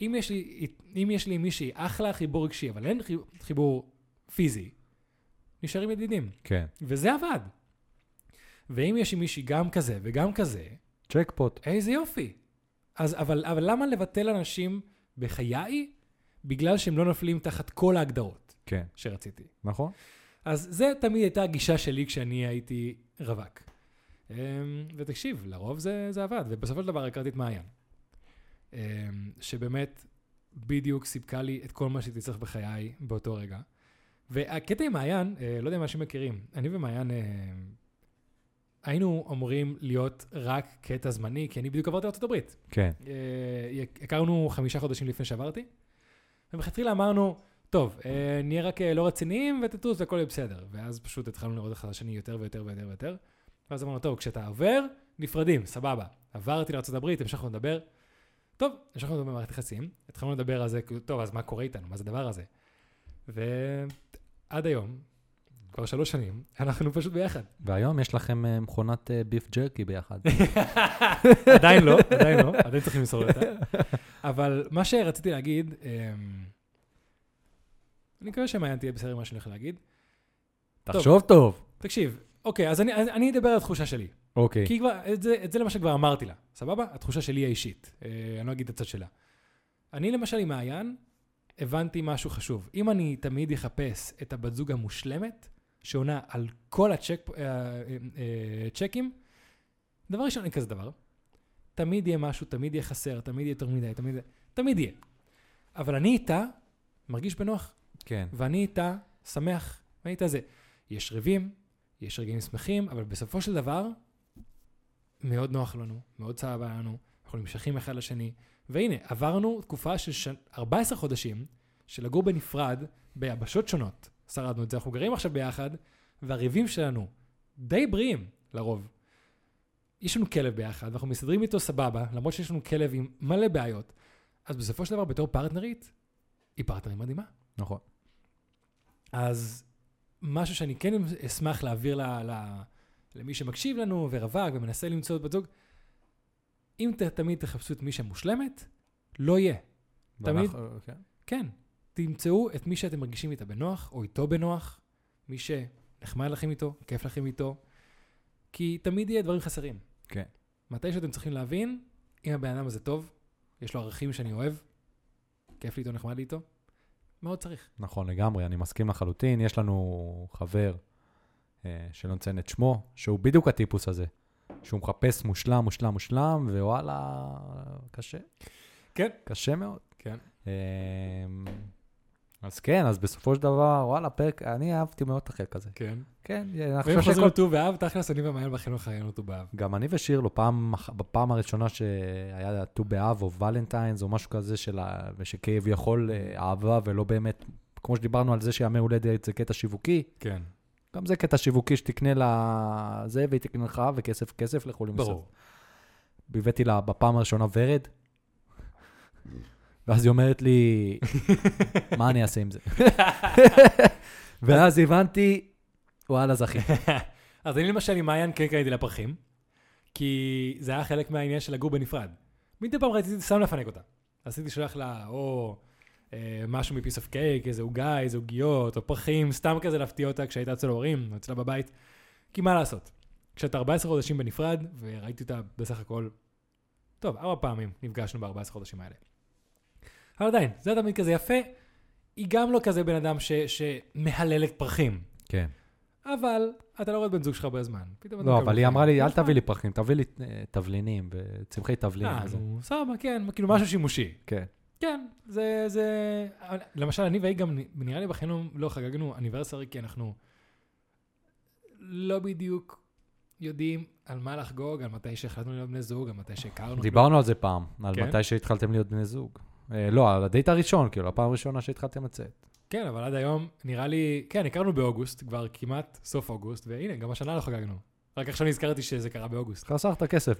אם יש לי, אם יש לי מישהי, אחלה חיבור רגשי, אבל אין חי- חיבור פיזי, נשארים ידידים. כן. וזה עבד. ואם יש לי מישהי גם כזה וגם כזה, צ'קפוט. איזה יופי. אז, אבל, אבל למה לבטל אנשים בחיי בגלל שהם לא נופלים תחת כל ההגדרות כן. שרציתי? נכון? אז זה תמיד הייתה הגישה שלי כשאני הייתי רווק. אמ, ותקשיב, לרוב זה, זה עבד, ובסופו של דבר הכרתי את מעיין. אמ, שבאמת בדיוק סיפקה לי את כל מה שהייתי צריך בחיי באותו רגע. והקטע עם מעיין, אה, לא יודע אם אנשים מכירים, אני ומעיין אה, היינו אמורים להיות רק קטע זמני, כי אני בדיוק עברתי לארה"ב. כן. אה, הכרנו חמישה חודשים לפני שעברתי, ומלכתחילה אמרנו, טוב, אה, נהיה רק אה, לא רציניים ותטוס והכל יהיה בסדר. ואז פשוט התחלנו לראות אחד לשני יותר ויותר ויותר ויותר. ואז אמרנו, טוב, כשאתה עובר, נפרדים, סבבה. עברתי לארה"ב, המשכנו לדבר. טוב, המשכנו לדבר במערכת יחסים, התחלנו לדבר על זה, טוב, אז מה קורה איתנו? מה זה הדבר הזה? ועד היום, כבר שלוש שנים, אנחנו פשוט ביחד. והיום יש לכם אה, מכונת ביף ג'רקי ביחד. עדיין לא, עדיין לא, עדיין צריכים למסור אותה. אבל מה שרציתי להגיד, אני מקווה שמעיין תהיה בסדר עם מה שאני הולך להגיד. תחשוב טוב. תקשיב, אוקיי, אז אני, אז אני אדבר על התחושה שלי. אוקיי. כי כבר, את זה, את זה למשל כבר אמרתי לה, סבבה? התחושה שלי האישית. אה, אני לא אגיד את הצד שלה. אני למשל עם מעיין, הבנתי משהו חשוב. אם אני תמיד אחפש את הבת זוג המושלמת, שעונה על כל הצ'ק, אה, אה, אה, דבר ראשון, אין כזה דבר. תמיד יהיה משהו, תמיד יהיה חסר, תמיד יהיה יותר מדי, תמיד, תמיד יהיה. אבל אני איתה מרגיש בנוח, כן. ואני איתה שמח, ואני איתה זה. יש ריבים, יש רגעים שמחים, אבל בסופו של דבר, מאוד נוח לנו, מאוד סבבה לנו, אנחנו נמשכים אחד לשני, והנה, עברנו תקופה של ש... 14 חודשים של לגור בנפרד, ביבשות שונות. שרדנו את זה, אנחנו גרים עכשיו ביחד, והריבים שלנו די בריאים, לרוב. יש לנו כלב ביחד, ואנחנו מסתדרים איתו סבבה, למרות שיש לנו כלב עם מלא בעיות. אז בסופו של דבר, בתור פרטנרית, היא פרטנרית מדהימה. נכון. אז משהו שאני כן אשמח להעביר ל, ל, למי שמקשיב לנו ורווק ומנסה למצוא את בת זוג, אם ת, תמיד תחפשו את מי שמושלמת, לא יהיה. תמיד- ואנחנו- כן. כן, תמצאו את מי שאתם מרגישים איתה בנוח, או איתו בנוח, מי שנחמד לכם איתו, כיף לכם איתו, כי תמיד יהיה דברים חסרים. כן. מתי שאתם צריכים להבין, אם הבן אדם הזה טוב, יש לו ערכים שאני אוהב, כיף לי איתו, נחמד לי איתו, מאוד צריך. נכון, לגמרי, אני מסכים לחלוטין. יש לנו חבר, אה, שלא נציין את שמו, שהוא בדיוק הטיפוס הזה. שהוא מחפש מושלם, מושלם, מושלם, ווואלה, קשה. כן. קשה מאוד. כן. אה, אז כן, אז בסופו של דבר, וואלה, פרק, אני אהבתי מאוד את החלק הזה. כן. כן, אני ואם חושב חוזרים שכל... לט"ו באב, תכלס אני ומעיין בחינוך חיינו ט"ו באב. גם אני ושיר לו, פעם, בפעם הראשונה שהיה ט"ו באב או ולנטיינס או משהו כזה של ה... ושכביכול אה, אהבה ולא באמת, כמו שדיברנו על זה שימי הולדת זה קטע שיווקי, כן. גם זה קטע שיווקי שתקנה לה זה והיא תקנה לך וכסף כסף לכו למסעדה. ברור. הבאתי לה בפעם הראשונה ורד, ואז היא אומרת לי, מה אני אעשה עם זה? ואז הבנתי, וואלה, זכיתי. אז אני למשל עם מעיין כן קניתי לה פרחים, כי זה היה חלק מהעניין של לגור בנפרד. מדי פעם רציתי סתם לפנק אותה. עשיתי שולח לה או אה, משהו מפיס אוף קייק, איזה עוגה, איזה עוגיות, או פרחים, סתם כזה להפתיע אותה כשהייתה אצל ההורים, או אצלה בבית. כי מה לעשות? כשאתה 14 חודשים בנפרד, וראיתי אותה בסך הכל, טוב, ארבע פעמים נפגשנו ב-14 חודשים האלה. אבל עדיין, זה תמיד כזה יפה. היא גם לא כזה בן אדם ש, שמהללת פרחים. כן. אבל אתה לא רואה את בן זוג שלך הרבה זמן. לא, אבל היא. אמרה לי, אל. תביא לי פרחים, תביא לי אה, תבלינים וצמחי תבלין. אה, וזה." נו, סבבה, כן, כאילו משהו שימושי. כן. כן, זה, זה... למשל, אני והיא גם, נראה לי בחינום, לא חגגנו אניברסרי, כי אנחנו לא בדיוק יודעים על מה לחגוג, על מתי שהחלטנו להיות בני זוג, על מתי שהכרנו. דיברנו על זה פעם, על כן? מתי שהתחלתם להיות בני זוג. אה, לא, על הדייט הראשון, כאילו, הפעם הראשונה שהתחלתם לצאת. כן, אבל עד היום, נראה לי, כן, הכרנו באוגוסט, כבר כמעט סוף אוגוסט, והנה, גם השנה לא חגגנו. רק עכשיו נזכרתי שזה קרה באוגוסט. חסכת כסף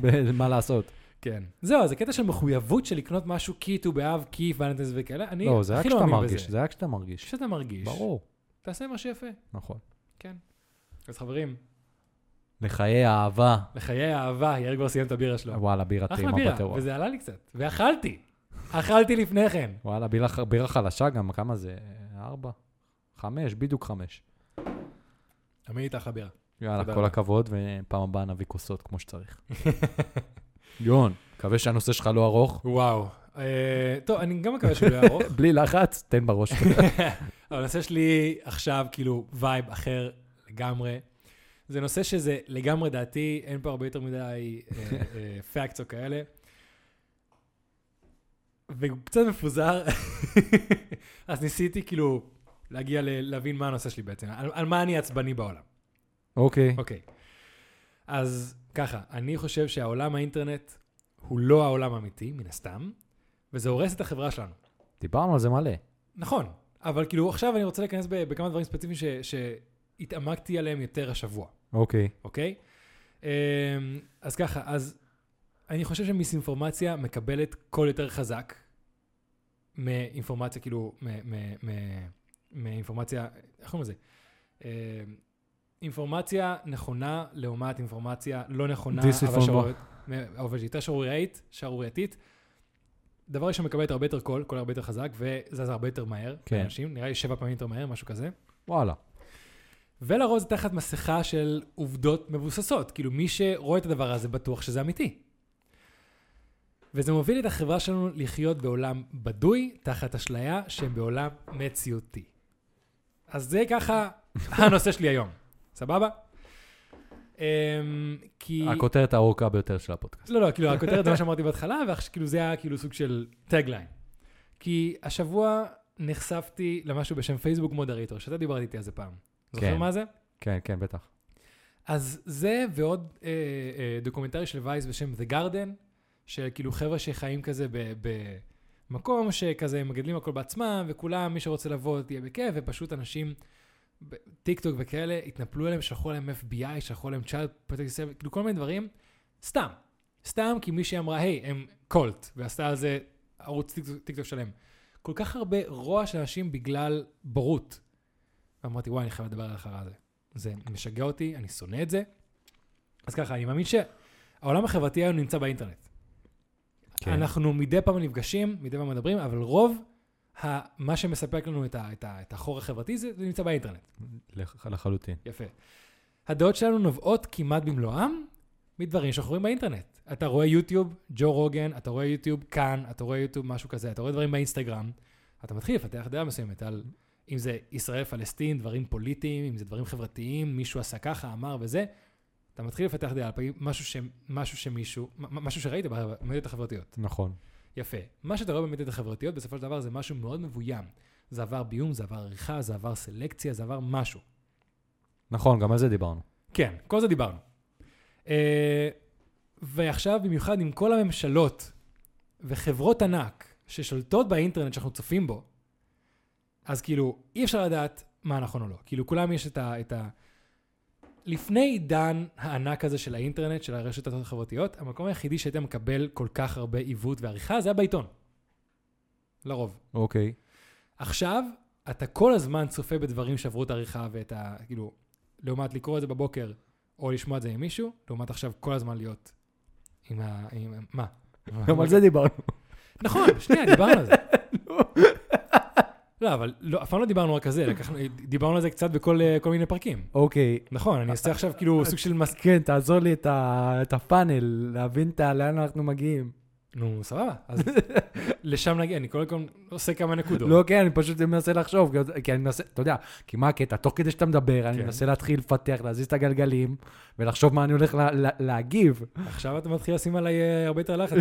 במה לעשות. כן. זהו, זה קטע של מחויבות של לקנות משהו כי ט"ו באב, כי ולנטינס וכאלה. אני לא, זה הכי לא מאמין בזה. זה היה כשאתה מרגיש. כשאתה מרגיש, ברור, תעשה מה שיפה. נכון. כן. אז חברים, לחיי אהבה. לחיי האהבה, יאיר כבר סיים את הבירה שלו. וואלה, בירה אחלה טעימה בירה, בטירוף. וזה עלה לי קצת. ואכלתי. אכלתי לפני כן. וואלה, בירה, בירה חלשה גם, כמה זה? ארבע? חמש, בדיוק חמש. עמית אחלה בירה. יאללה, כל. הכבוד, ופעם הבאה נביא כוסות כמו שצריך. יון, מקווה שהנושא שלך לא ארוך. וואו. אה, טוב, אני גם מקווה שהוא יהיה ארוך. בלי לחץ, תן בראש. הנושא שלי עכשיו, כאילו, vibe אחר לגמרי. זה נושא שזה לגמרי דעתי, אין פה הרבה יותר מדי facts או כאלה. והוא קצת מפוזר, אז ניסיתי כאילו להגיע ל- להבין מה הנושא שלי בעצם, על, על מה אני עצבני בעולם. אוקיי. אוקיי. אז ככה, אני חושב שהעולם האינטרנט הוא לא העולם האמיתי, מן הסתם, וזה הורס את החברה שלנו. דיברנו על זה מלא. נכון, אבל כאילו עכשיו אני רוצה להיכנס בכמה דברים ספציפיים ש- שהתעמקתי עליהם יותר השבוע, אוקיי. אוקיי? אמ, אז ככה, אז אני חושב שמיסאינפורמציה מקבלת קול יותר חזק מאינפורמציה, כאילו, מאינפורמציה, איך קוראים לזה? אמ, אינפורמציה נכונה לעומת אינפורמציה לא נכונה, אבל. שערורייתית, יותר שערורייתית, שערורייתית. דבר ראשון מקבלת הרבה יותר קול, קול הרבה יותר חזק, וזז הרבה יותר מהר. כן. לאנשים, נראה לי שבע פעמים יותר מהר, משהו כזה. וואלה. ולרוב זה תחת מסכה של עובדות מבוססות. כאילו, מי שרואה את הדבר הזה בטוח שזה אמיתי. וזה מוביל את החברה שלנו לחיות בעולם בדוי, תחת אשליה שהם בעולם מציאותי. אז זה ככה הנושא שלי היום. סבבה? אמ, כי... הכותרת הארוכה ביותר של הפודקאסט. לא, לא, כאילו, הכותרת זה מה שאמרתי בהתחלה, וכאילו זה היה כאילו סוג של tagline. כי השבוע נחשפתי למשהו בשם פייסבוק moderator, שאתה דיברת איתי על זה פעם. זוכר כן. מה זה? כן, כן, בטח. אז זה ועוד אה, אה, documentary של וייס בשם The Garden, של כאילו חבר'ה שחיים כזה במקום שכזה הם מגדלים הכל בעצמם, וכולם, מי שרוצה לבוא תהיה בכיף, ופשוט אנשים, טיק טוק וכאלה, התנפלו עליהם, שלחו עליהם FBI, שלחו עליהם Child Protective כאילו כל מיני דברים, סתם. סתם כי מישהי אמרה, היי, הם cult, ועשתה על זה ערוץ טיק טוק שלם. כל כך הרבה רוע של אנשים בגלל בורות. ואמרתי, וואי, אני חייב לדבר על החרא הזה. זה משגע אותי, אני שונא את זה. אז ככה, אני מאמין שהעולם החברתי היום נמצא באינטרנט. כן. אנחנו מדי פעם נפגשים, מדי פעם מדברים, אבל רוב ה, מה שמספק לנו את, ה, את, ה, את החור החברתי זה, זה נמצא באינטרנט. לח- לחלוטין. יפה. הדעות שלנו נובעות כמעט במלואם מדברים שאנחנו רואים באינטרנט. אתה רואה יוטיוב, ג'ו רוגן, אתה רואה יוטיוב כאן, אתה רואה יוטיוב משהו כזה, אתה רואה דברים באינסטגרם, אתה מתחיל לפתח דעה מסוימת על אם זה ישראל-פלסטין, דברים פוליטיים, אם זה דברים חברתיים, מישהו עשה ככה, אמר וזה, אתה מתחיל לפתח דעה על פעמים משהו, ש, משהו שמישהו, משהו שראית במדיות החברתיות. נכון. יפה. מה שאתה רואה במדיות החברתיות, בסופו של דבר זה משהו מאוד מבוים. זה עבר ביום, זה עבר עריכה, זה עבר סלקציה, זה עבר משהו. נכון, גם על זה דיברנו. כן, כל זה דיברנו. Uh, ועכשיו, במיוחד עם כל הממשלות וחברות ענק ששולטות באינטרנט שאנחנו צופים בו, אז כאילו, אי אפשר לדעת מה נכון או לא. כאילו, כולם יש את ה... את ה... לפני עידן הענק הזה של האינטרנט, של הרשתות החברתיות, המקום היחידי שהיית מקבל כל כך הרבה עיוות ועריכה, זה היה בעיתון. לרוב. אוקיי. עכשיו, אתה כל הזמן צופה בדברים שעברו את העריכה ואת ה... כאילו, לעומת לקרוא את זה בבוקר, או לשמוע את זה עם מישהו, לעומת עכשיו כל הזמן להיות עם ה... עם... מה? גם על זה דיברנו. נכון, שנייה, דיברנו על זה. לא, אבל לא, אף פעם לא דיברנו רק על זה, לקחנו, דיברנו על זה קצת בכל אה, כל מיני פרקים. אוקיי. נכון, אני אעשה עכשיו כאילו סוג של מס... כן, תעזור לי את ה- את הפאנל, להבין את ה- לאן אנחנו מגיעים. נו, סבבה. אז לשם נגיע, אני קודם כל עושה כמה נקודות. לא, כן, אני פשוט מנסה לחשוב, כי- אני מנסה, אתה יודע, כי מה הקטע? תוך כדי שאתה מדבר, אני כן. מנסה להתחיל לפתח, להזיז את הגלגלים, ולחשוב מה אני הולך לה- לה- להגיב, עכשיו אתה מתחיל לשים עליי אה, הרבה יותר לחץ.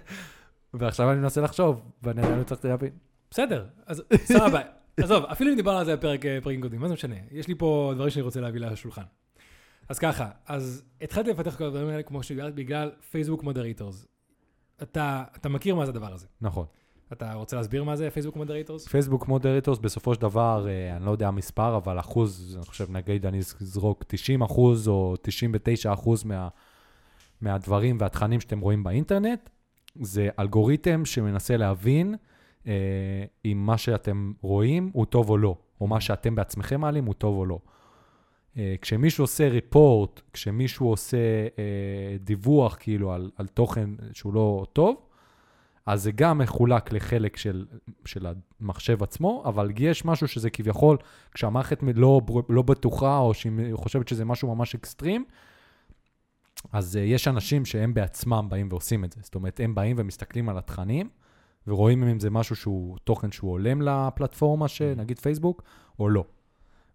ועכשיו אני מנסה לחשוב, ואני עדיין לא הצלחתי להבין. בסדר, אז סבבה. עזוב, אפילו אם דיברנו על זה בפרק אה, פרקים קודמים, מה זה משנה? יש לי פה דברים שאני רוצה להביא לשולחן. אז ככה, אז התחלתי לפתח כל הדברים האלה כמו שדיברתי בגלל פייסבוק moderators. אתה, אתה מכיר מה זה הדבר הזה. נכון. אתה רוצה להסביר מה זה פייסבוק moderators? פייסבוק moderators בסופו של דבר, אה, אני לא יודע המספר, אבל אחוז, אני חושב, נגיד אני אזרוק 90 אחוז או 99 אחוז מה, מהדברים והתכנים שאתם רואים באינטרנט, זה אלגוריתם שמנסה להבין אה, אם מה שאתם רואים הוא טוב או לא, או מה שאתם בעצמכם מעלים הוא טוב או לא. אה, כשמישהו עושה ריפורט, כשמישהו עושה אה, דיווח כאילו על, על תוכן שהוא לא טוב, אז זה גם מחולק לחלק של, של המחשב עצמו, אבל יש משהו שזה כביכול, כשהמערכת לא, לא בטוחה, או שהיא חושבת שזה משהו ממש אקסטרים, אז uh, יש אנשים שהם בעצמם באים ועושים את זה. זאת אומרת, הם באים ומסתכלים על התכנים, ורואים אם זה משהו שהוא, תוכן שהוא הולם לפלטפורמה, שנגיד פייסבוק, או לא.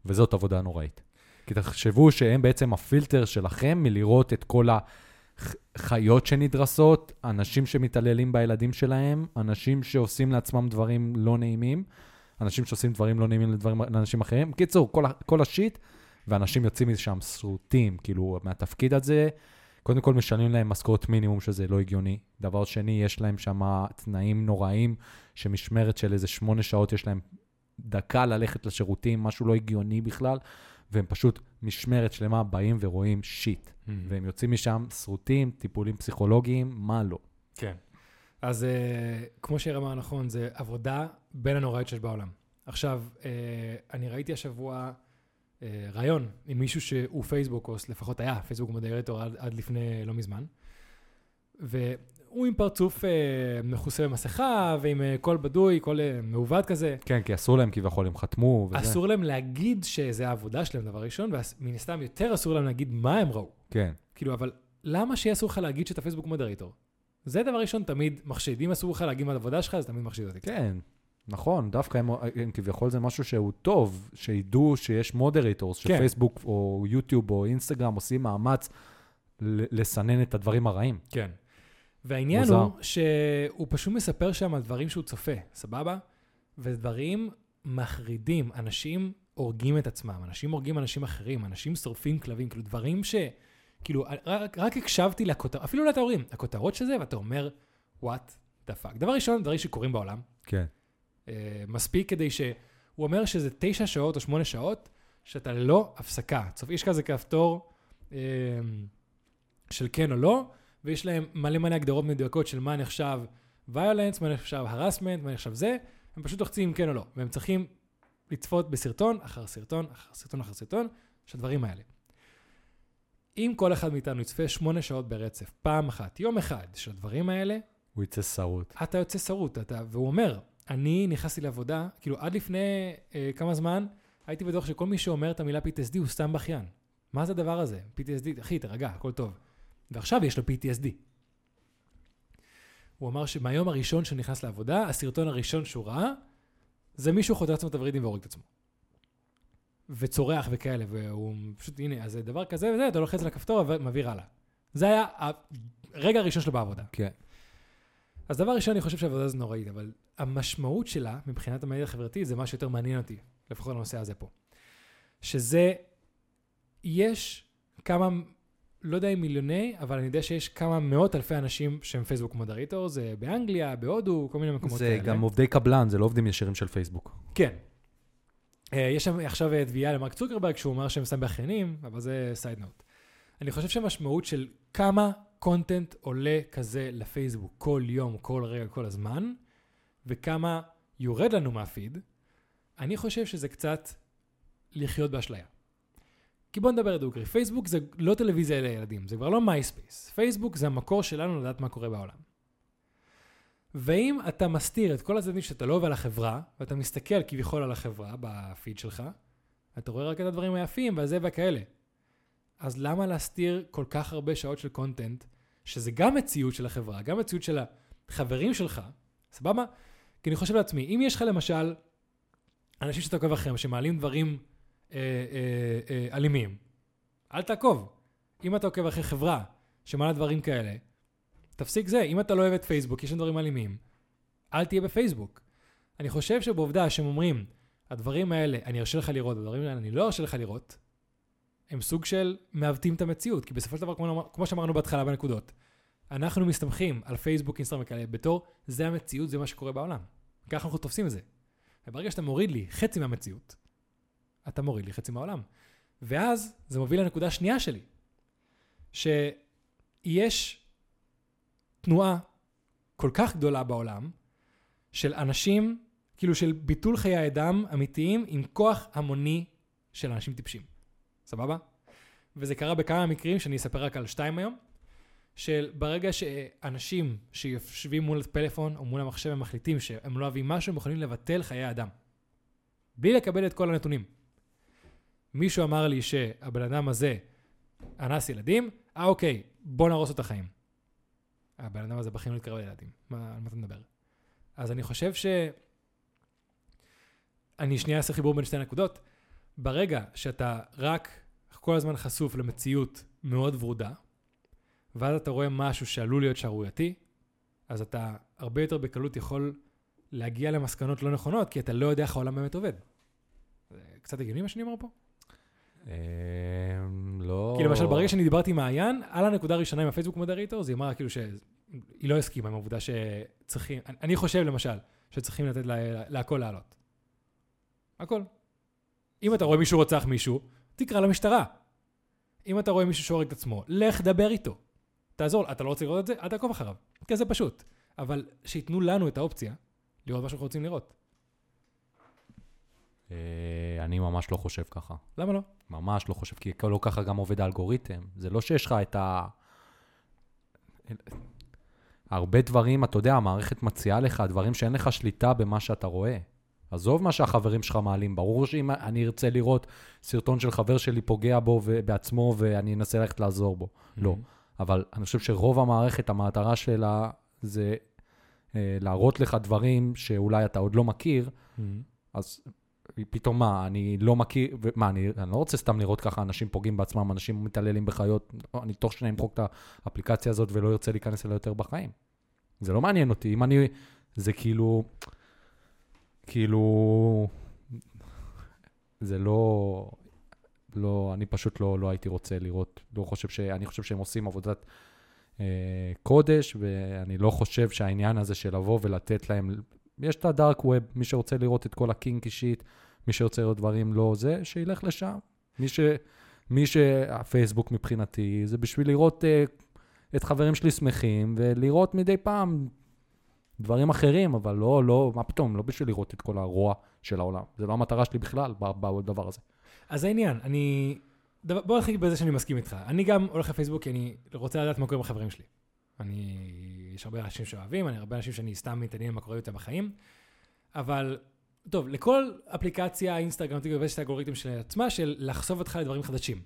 וזאת עבודה נוראית. כי תחשבו שהם בעצם הפילטר שלכם מלראות את כל ה... חיות שנדרסות, אנשים שמתעללים בילדים שלהם, אנשים שעושים לעצמם דברים לא נעימים, אנשים שעושים דברים לא נעימים לדברים, לאנשים אחרים. בקיצור, כל, כל השיט, ואנשים יוצאים משם שרוטים, כאילו, מהתפקיד הזה. קודם כל משלמים להם משכורת מינימום, שזה לא הגיוני. דבר שני, יש להם שם תנאים נוראים, שמשמרת של איזה שמונה שעות יש להם דקה ללכת לשירותים, משהו לא הגיוני בכלל. והם פשוט משמרת שלמה באים ורואים שיט. Mm-hmm. והם יוצאים משם שרוטים, טיפולים פסיכולוגיים, מה לא. כן. אז uh, כמו שיר אמר נכון, זה עבודה בין הנוראיות שיש בעולם. עכשיו, uh, אני ראיתי השבוע uh, רעיון עם מישהו שהוא פייסבוק, או לפחות היה פייסבוק מודרטור עד, עד לפני לא מזמן. ו... הוא עם פרצוף אה, מכוסה במסכה, ועם אה, קול בדוי, קול אה, מעוות כזה. כן, כי אסור להם כביכול, הם חתמו וזה. אסור להם להגיד שזה העבודה שלהם, דבר ראשון, ומן הסתם יותר אסור להם להגיד מה הם ראו. כן. כאילו, אבל למה שיהיה אסור לך להגיד שאתה פייסבוק moderator? זה דבר ראשון תמיד מחשיד. אם אסור לך להגיד מה העבודה שלך, זה תמיד מחשיד אותי. כן, נכון, דווקא הם, הם כביכול זה משהו שהוא טוב, שידעו שיש moderators, כן. שפייסבוק או יוטיוב או אינסטגרם עושים מאמץ לסנן את הדברים הרעים. כן. והעניין מוזר. הוא שהוא פשוט מספר שם על דברים שהוא צופה, סבבה? ודברים מחרידים. אנשים הורגים את עצמם, אנשים הורגים אנשים אחרים, אנשים שורפים כלבים, כאילו דברים ש... כאילו, רק, רק הקשבתי לכותרות, אפילו לא ההורים, הכותרות של זה, ואתה אומר, what the fuck. דבר ראשון, דברים שקורים בעולם. כן. Uh, מספיק כדי ש... הוא אומר שזה תשע שעות או שמונה שעות, שאתה ללא הפסקה. צוף, יש כזה כפתור uh, של כן או לא, ויש להם מלא מלא הגדרות מדויקות של מה נחשב violence, מה נחשב harassment, מה נחשב זה, הם פשוט לוחצים כן או לא, והם צריכים לצפות בסרטון אחר סרטון אחר סרטון אחר סרטון של הדברים האלה. אם כל אחד מאיתנו יצפה שמונה שעות ברצף, פעם אחת, יום אחד, של הדברים האלה, הוא יצא שרוט. אתה יוצא שרוט, אתה, והוא אומר, אני נכנסתי לעבודה, כאילו עד לפני אה, כמה זמן, הייתי בטוח שכל מי שאומר את המילה PTSD הוא סתם בכיין. מה זה הדבר הזה? PTSD, אחי, תרגע, הכל טוב. ועכשיו יש לו PTSD. הוא אמר שמהיום הראשון שנכנס לעבודה, הסרטון הראשון שהוא ראה, זה מישהו חוטא עצמו את הוורידים והורג את עצמו. וצורח וכאלה, והוא פשוט, הנה, אז זה דבר כזה וזה, אתה לוחץ על הכפתור ומעביר הלאה. זה היה הרגע הראשון שלו בעבודה. כן. אז דבר ראשון, אני חושב שהעבודה זו נוראית, אבל המשמעות שלה, מבחינת המדיה החברתית, זה מה שיותר מעניין אותי, לפחות הנושא הזה פה. שזה, יש כמה לא יודע אם מיליוני, אבל אני יודע שיש כמה מאות אלפי אנשים שהם פייסבוק מודריטור, זה באנגליה, בהודו, כל מיני מקומות כאלה. זה גם עובדי קבלן, זה לא עובדים ישירים של פייסבוק. כן. אה, יש שם עכשיו תביעה למרק צוקרברג, שהוא אומר שהם סתם באחיינים, אבל זה סייד נוט. אני חושב שהמשמעות של כמה content עולה כזה לפייסבוק כל יום, כל רגע, כל הזמן, וכמה יורד לנו מהפיד, אני חושב שזה קצת לחיות באשליה. כי בוא נדבר דוגרי, פייסבוק זה לא טלוויזיה לילדים, זה כבר לא מייספייס. פייסבוק זה המקור שלנו לדעת מה קורה בעולם. ואם אתה מסתיר את כל הצדדים שאתה לא עובד על החברה, ואתה מסתכל כביכול על החברה בפיד שלך, אתה רואה רק את הדברים היפים והזה וכאלה. אז למה להסתיר כל כך הרבה שעות של קונטנט, שזה גם מציאות של החברה, גם מציאות של החברים שלך, סבבה? כי אני חושב לעצמי, אם יש לך למשל אנשים שאתה עוקב אחריהם, שמעלים דברים אה, אה, אה, אלימים. אל תעקוב. אם אתה עוקב אחרי חברה שמעלה דברים כאלה, תפסיק זה. אם אתה לא אוהב את פייסבוק, יש שם דברים אלימים, אל תהיה בפייסבוק. אני חושב שבעובדה שהם אומרים, הדברים האלה, אני ארשה לך לראות, הדברים האלה אני לא ארשה לך לראות, הם סוג של מעוותים את המציאות, כי בסופו של דבר, כמו, כמו שאמרנו בהתחלה בנקודות, אנחנו מסתמכים על פייסבוק, אינסטגרם וכאלה, בתור זה המציאות, זה מה שקורה בעולם. ככה אנחנו תופסים את זה. וברגע שאתה מוריד לי חצי מהמציאות, אתה מוריד לי חצי מהעולם. ואז זה מוביל לנקודה השנייה שלי, שיש תנועה כל כך גדולה בעולם של אנשים, כאילו של ביטול חיי אדם אמיתיים עם כוח המוני של אנשים טיפשים. סבבה? וזה קרה בכמה מקרים שאני אספר רק על שתיים היום, של ברגע שאנשים שיושבים מול הפלאפון או מול המחשב הם מחליטים שהם לא אוהבים משהו, הם יכולים לבטל חיי אדם. בלי לקבל את כל הנתונים. מישהו אמר לי שהבן אדם הזה אנס ילדים, אה אוקיי, בוא נהרוס את החיים. הבן אדם הזה בכי לא להתקרב לילדים, מה, על מה אתה מדבר? אז אני חושב ש... אני שנייה אעשה חיבור בין שתי נקודות. ברגע שאתה רק כל הזמן חשוף למציאות מאוד ורודה, ואז אתה רואה משהו שעלול להיות שערורייתי, אז אתה הרבה יותר בקלות יכול להגיע למסקנות לא נכונות, כי אתה לא יודע איך העולם באמת עובד. זה קצת הגיוני מה שאני אומר פה? אמ, לא... כי למשל, ברגע שאני דיברתי עם מעיין, על הנקודה הראשונה עם הפייסבוק מודרטור, זה אמרה כאילו שהיא לא הסכימה עם העובדה שצריכים, אני- חושב למשל, שצריכים לתת לה- להכל לעלות. הכל. אם אתה רואה מישהו רוצח מישהו, תקרא למשטרה. אם אתה רואה מישהו שהורג את עצמו, לך דבר איתו. תעזור, אתה לא רוצה לראות את זה? אל תעקוב אחריו. כזה פשוט. אבל שייתנו לנו את האופציה לראות מה שאנחנו רוצים לראות. אה, אני ממש לא חושב ככה. למה לא? ממש לא חושב, כי לא ככה גם עובד האלגוריתם. זה לא שיש לך את ה... הרבה דברים, אתה יודע, המערכת מציעה לך דברים שאין לך שליטה במה שאתה רואה. עזוב מה שהחברים שלך מעלים, ברור שאם אני ארצה לראות סרטון של חבר שלי פוגע בו בעצמו ואני אנסה ללכת לעזור בו. לא. אבל אני חושב שרוב המערכת, המטרה שלה זה אה, להראות לך דברים שאולי אתה עוד לא מכיר, אז פתאום מה, אני לא מכיר, מה, אני, אני לא רוצה סתם לראות ככה אנשים פוגעים בעצמם, אנשים מתעללים בחיות, אני תוך שניה אמחוק את האפליקציה הזאת ולא ארצה להיכנס אליה יותר בחיים. זה לא מעניין אותי, אם אני, זה כאילו, כאילו, זה לא, לא, אני פשוט לא, לא הייתי רוצה לראות, לא חושב ש... אני חושב שהם עושים עבודת אה, קודש, ואני לא חושב שהעניין הזה של לבוא ולתת להם... יש את הדארק ווב, מי שרוצה לראות את כל הקינקי שיט, מי שרוצה לראות דברים לא זה, שילך לשם. מי ש... מי שהפייסבוק מבחינתי, זה בשביל לראות אה, את חברים שלי שמחים, ולראות מדי פעם דברים אחרים, אבל לא, לא, מה פתאום, לא בשביל לראות את כל הרוע של העולם. זה לא המטרה שלי בכלל בדבר הזה. אז העניין, אני... דבר- בוא נתחיל בזה שאני מסכים איתך. אני גם הולך לפייסבוק כי אני רוצה לדעת מה קורה עם החברים שלי. אני... יש הרבה אנשים שאוהבים, אני הרבה אנשים שאני סתם מתעניין מה קורה איתם בחיים, אבל... טוב, לכל אפליקציה, אינסטגרם, טיקטוק, יש את האלגוריתם של עצמה, של לחשוף אותך לדברים חדשים.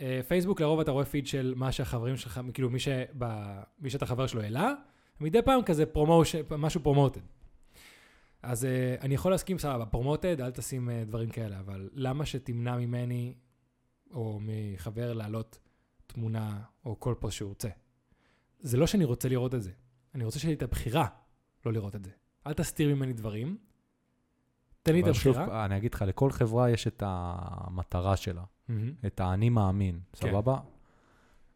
אה, פייסבוק, לרוב אתה רואה פיד של מה שהחברים שלך, כאילו מי, שבא, מי שאתה חבר שלו העלה, מדי פעם כזה promotion, משהו promoted. אז uh, אני יכול להסכים, סבבה, promoted, אל תשים uh, דברים כאלה, אבל למה שתמנע ממני או מחבר להעלות תמונה או כל פוסט שהוא רוצה? זה לא שאני רוצה לראות את זה, אני רוצה שיהיה לי את הבחירה לא לראות את זה. אל תסתיר ממני דברים, תן לי את אבל שוב, הבחירה. אני אגיד לך, לכל חברה יש את המטרה שלה, מהמם. את האני מאמין, כן. סבבה?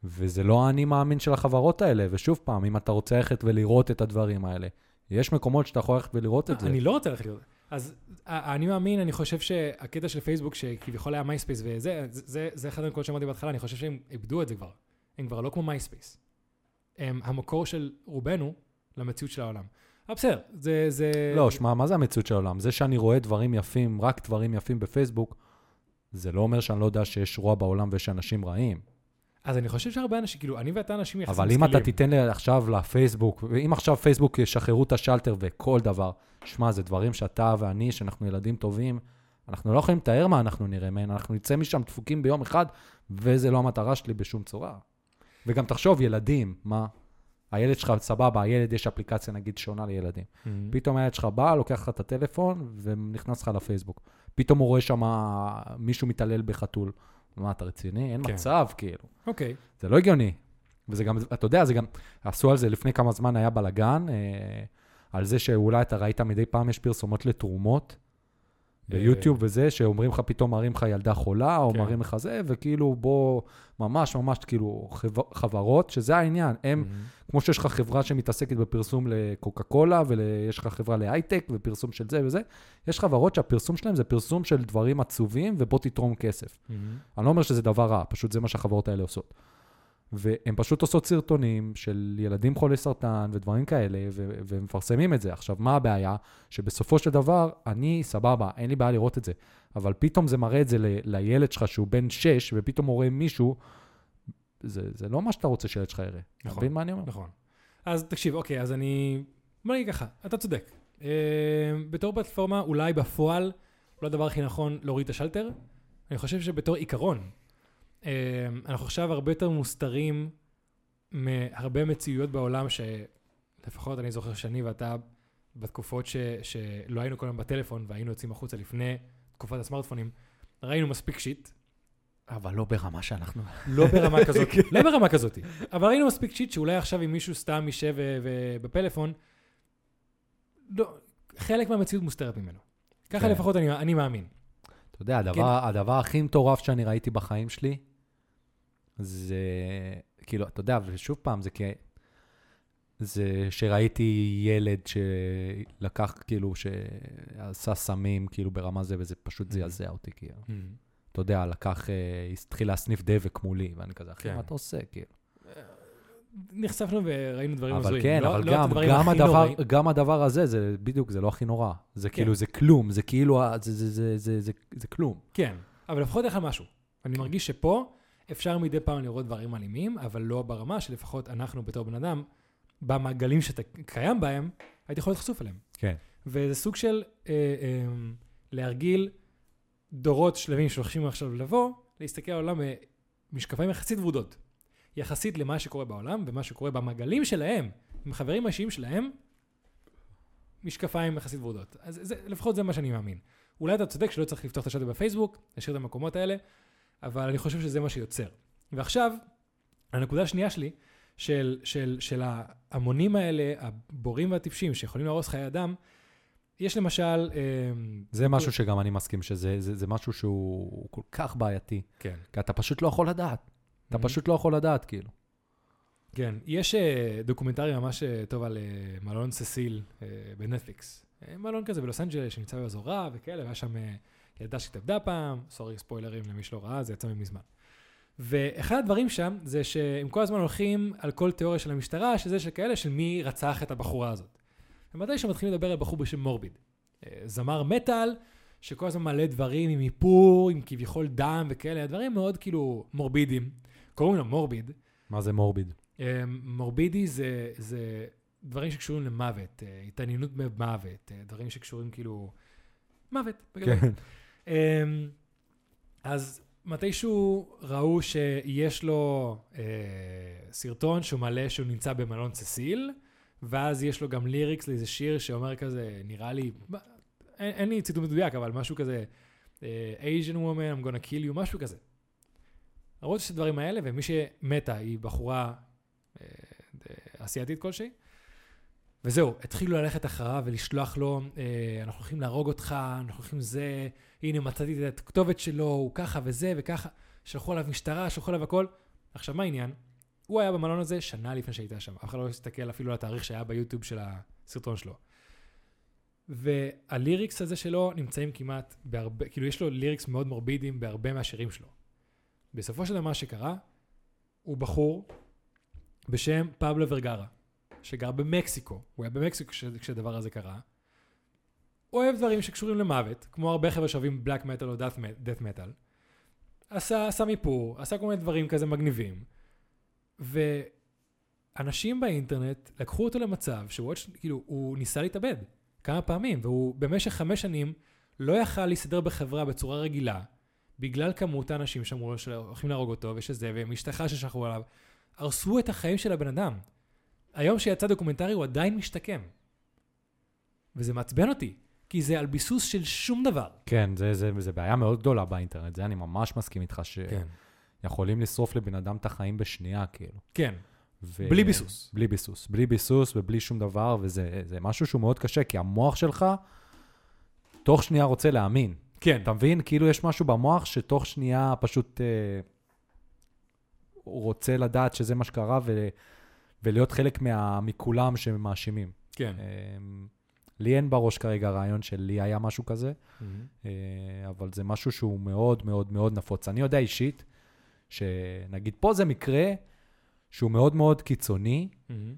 וזה לא האני מאמין של החברות האלה, ושוב פעם, אם אתה רוצה ללכת ולראות את הדברים האלה, יש מקומות שאתה יכול ללכת ולראות את זה. אני לא רוצה ללכת לראות. אז ה- אני מאמין, אני חושב שהקטע של פייסבוק, שכביכול היה מייספייס וזה, זה- זה, זה אחד הנקודות שאמרתי בהתחלה, אני חושב שהם איבדו את זה כבר. הם כבר לא כמו מייספייס. הם המקור של רובנו למציאות של העולם. אבל בסדר, זה... זה... לא, שמע, מה זה המציאות של העולם? זה שאני רואה דברים יפים, רק דברים יפים בפייסבוק, זה לא אומר שאני לא יודע שיש רוע בעולם ויש אנשים רעים. אז אני חושב שהרבה אנשים, כאילו, אני ואתה אנשים יחסית אבל אם אתה תיתן לי עכשיו לפייסבוק, ואם עכשיו פייסבוק ישחררו את השלטר וכל דבר, שמע, זה דברים שאתה ואני, שאנחנו ילדים טובים, אנחנו לא יכולים לתאר מה אנחנו נראה מהם, אנחנו נצא משם דפוקים ביום אחד, וזה לא המטרה שלי בשום צורה. וגם תחשוב, ילדים, מה? הילד שלך, סבבה, הילד יש אפליקציה נגיד שונה לילדים. מהמם. פתאום הילד שלך בא, לוקח לך את הטלפון ונכנס לך לפייסבוק. פתאום הוא רואה שם מישהו מתעלל בחתול. מה, אתה רציני? אין כן. מצב, כאילו. אוקיי. זה לא הגיוני. וזה גם, אתה יודע, זה גם, עשו על זה לפני כמה זמן, היה בלאגן, אה, על זה שאולי אתה ראית מדי פעם יש פרסומות לתרומות, ביוטיוב וזה, שאומרים לך, פתאום מראים לך ילדה חולה, או כן. מראים לך זה, וכאילו בוא, ממש ממש כאילו חב- חברות, שזה העניין. הם, מהמם. כמו שיש לך חברה שמתעסקת בפרסום לקוקה קולה, ויש לך חברה להייטק, ופרסום של זה וזה, יש חברות שהפרסום שלהם זה פרסום של דברים עצובים, ובוא תתרום כסף. מהמם. אני לא אומר שזה דבר רע, פשוט זה מה שהחברות האלה עושות. והן פשוט עושות סרטונים של ילדים חולי סרטן ודברים כאלה, ו- ומפרסמים את זה. עכשיו, מה הבעיה? שבסופו של דבר, אני סבבה, אין לי בעיה לראות את זה, אבל פתאום זה מראה את זה ל- לילד שלך שהוא בן 6, ופתאום הוא רואה מישהו, זה, זה לא מה שאתה רוצה שילד שלך יראה. אתה נכון. מבין מה אני אומר? נכון. אז תקשיב, אוקיי, אז אני... בוא נגיד ככה, אתה צודק. אה, בתור פלטפורמה, אולי בפועל, לא הדבר הכי נכון להוריד את השלטר. אני חושב שבתור עיקרון, אנחנו עכשיו הרבה יותר מוסתרים מהרבה מציאויות בעולם, שלפחות אני זוכר שאני ואתה, בתקופות ש... שלא היינו כל היום בטלפון והיינו יוצאים החוצה לפני תקופת הסמארטפונים, ראינו מספיק שיט, אבל לא ברמה שאנחנו... לא ברמה כזאת, לא ברמה כזאת, אבל ראינו מספיק שיט שאולי עכשיו אם מישהו סתם יישב ו- בפלאפון, לא, חלק מהמציאות מוסתרת ממנו. ככה כן. לפחות אני, אני מאמין. אתה יודע, הדבר, הדבר הכי מטורף שאני ראיתי בחיים שלי, זה, כאילו, אתה יודע, ושוב פעם, זה כי... זה שראיתי ילד שלקח, כאילו, שעשה סמים, כאילו, ברמה זה, וזה פשוט זעזע אותי, כאילו. אתה יודע, לקח, אה, התחיל להסניף דבק מולי, ואני כזה, אחי, כן. מה אתה עושה, כאילו? נחשפנו וראינו דברים אבל הזויים. כן, לא, אבל לא את גם, גם, הדבר. גם הדבר הזה, זה בדיוק, זה לא הכי נורא. זה כן. כאילו, זה כלום, זה כאילו, ה- זה, זה, זה, זה, זה, זה כלום. כן, אבל לפחות לך משהו. אני מרגיש שפה אפשר מדי פעם לראות דברים אלימים, אבל לא ברמה שלפחות אנחנו בתור בן אדם, במעגלים שאתה קיים בהם, הייתי יכול להיות חשוף אליהם. כן. וזה סוג של אה, אה, להרגיל דורות שלמים שהולכים עכשיו לבוא, להסתכל על העולם במשקפיים יחסית ורודות. יחסית למה שקורה בעולם ומה שקורה במעגלים שלהם, עם חברים האישיים שלהם, משקפיים יחסית ורודות. אז זה, לפחות זה מה שאני מאמין. אולי אתה צודק שלא צריך לפתוח את השאטר בפייסבוק, להשאיר את המקומות האלה, אבל אני חושב שזה מה שיוצר. ועכשיו, הנקודה השנייה שלי, של, של, של ההמונים האלה, הבורים והטיפשים שיכולים להרוס חיי אדם, יש למשל... אה, זה משהו שגם אני מסכים, שזה זה, זה משהו שהוא כל כך בעייתי, כן. כי אתה פשוט לא יכול לדעת. אתה Mhm. פשוט לא יכול לדעת, כאילו. כן, יש אה, documentary ממש אה, טוב על אה, מלון ססיל אה, בנטפליקס. אה, מלון כזה בלוס אנג'לס שנמצא באזור רע וכאלה, והיה שם אה, ילדה שהתאבדה פעם, sorry ספוילרים למי שלא ראה, זה יצא מזמן. ואחד הדברים שם זה שהם כל הזמן הולכים על כל תיאוריה של המשטרה, שזה של כאלה של מי רצח את הבחורה הזאת. ומתי שמתחילים לדבר על בחור בשם מורביד. אה, זמר מטאל, שכל הזמן מעלה דברים עם איפור, עם כביכול דם וכאלה, דברים מאוד כאילו מורבידים. קוראים לו מורביד. מה זה מורביד? אה, מורבידי זה, זה דברים שקשורים למוות, אה, התעניינות במוות, דברים שקשורים כאילו... מוות. כן. אמ, אז מתישהו ראו שיש לו אה, סרטון שהוא מלא שהוא נמצא במלון ססיל, ואז יש לו גם ליריקס לאיזה שיר שאומר כזה, נראה לי, אין, אין לי ציטוט מדויק, אבל משהו כזה, אה, Asian woman, I'm gonna kill you, משהו כזה. ראו את הדברים האלה, ומי שמתה היא בחורה אה, אסיאתית כלשהי. וזהו, התחילו ללכת אחריו ולשלוח לו, אה, אנחנו הולכים להרוג אותך, אנחנו הולכים זה, הנה מצאתי את הכתובת שלו, הוא ככה וזה וככה. שלחו עליו משטרה, שלחו עליו הכל. עכשיו, מה העניין? הוא היה במלון הזה שנה לפני שהייתה שם. אף אחד לא הסתכל אפילו על התאריך שהיה ביוטיוב של הסרטון שלו. והליריקס הזה שלו נמצאים כמעט בהרבה, כאילו יש לו ליריקס מאוד מורבידיים בהרבה מהשירים שלו. בסופו של דבר מה שקרה, הוא בחור בשם פבלו ורגרה, שגר במקסיקו. הוא היה במקסיקו כש- כשהדבר הזה קרה. אוהב דברים שקשורים למוות, כמו הרבה חבר'ה שאוהבים בלק מטאל או דאט מטאל. עשה, עשה מיפור, עשה כל מיני דברים כזה מגניבים. ואנשים באינטרנט לקחו אותו למצב שהוא כאילו, הוא ניסה להתאבד כמה פעמים, והוא במשך חמש שנים לא יכל להסתדר בחברה בצורה רגילה, בגלל כמות האנשים שאמרו לו שהולכים להרוג אותו ושזה, ומשטחה ששלחו עליו. הרסו את החיים של הבן אדם. היום שיצא דוקומנטרי הוא עדיין משתקם. וזה מעצבן אותי, כי זה על ביסוס של שום דבר. כן, זה, זה, זה בעיה מאוד גדולה באינטרנט, זה אני ממש מסכים איתך, שיכולים לשרוף לבן אדם את החיים בשנייה, כאילו. כן. ו... בלי ביסוס. בלי ביסוס. בלי ביסוס ובלי שום דבר, וזה זה משהו שהוא מאוד קשה, כי המוח שלך, תוך שנייה רוצה להאמין. כן. אתה מבין? כאילו יש משהו במוח שתוך שנייה פשוט אה, רוצה לדעת שזה מה שקרה ו, ולהיות חלק מה, מכולם שמאשימים. כן. אה, לי אין בראש כרגע רעיון שלי היה משהו כזה, מהמם. אה, אבל זה משהו שהוא מאוד מאוד מאוד נפוץ. אני יודע אישית, שנגיד פה זה מקרה שהוא מאוד מאוד קיצוני, מהמם.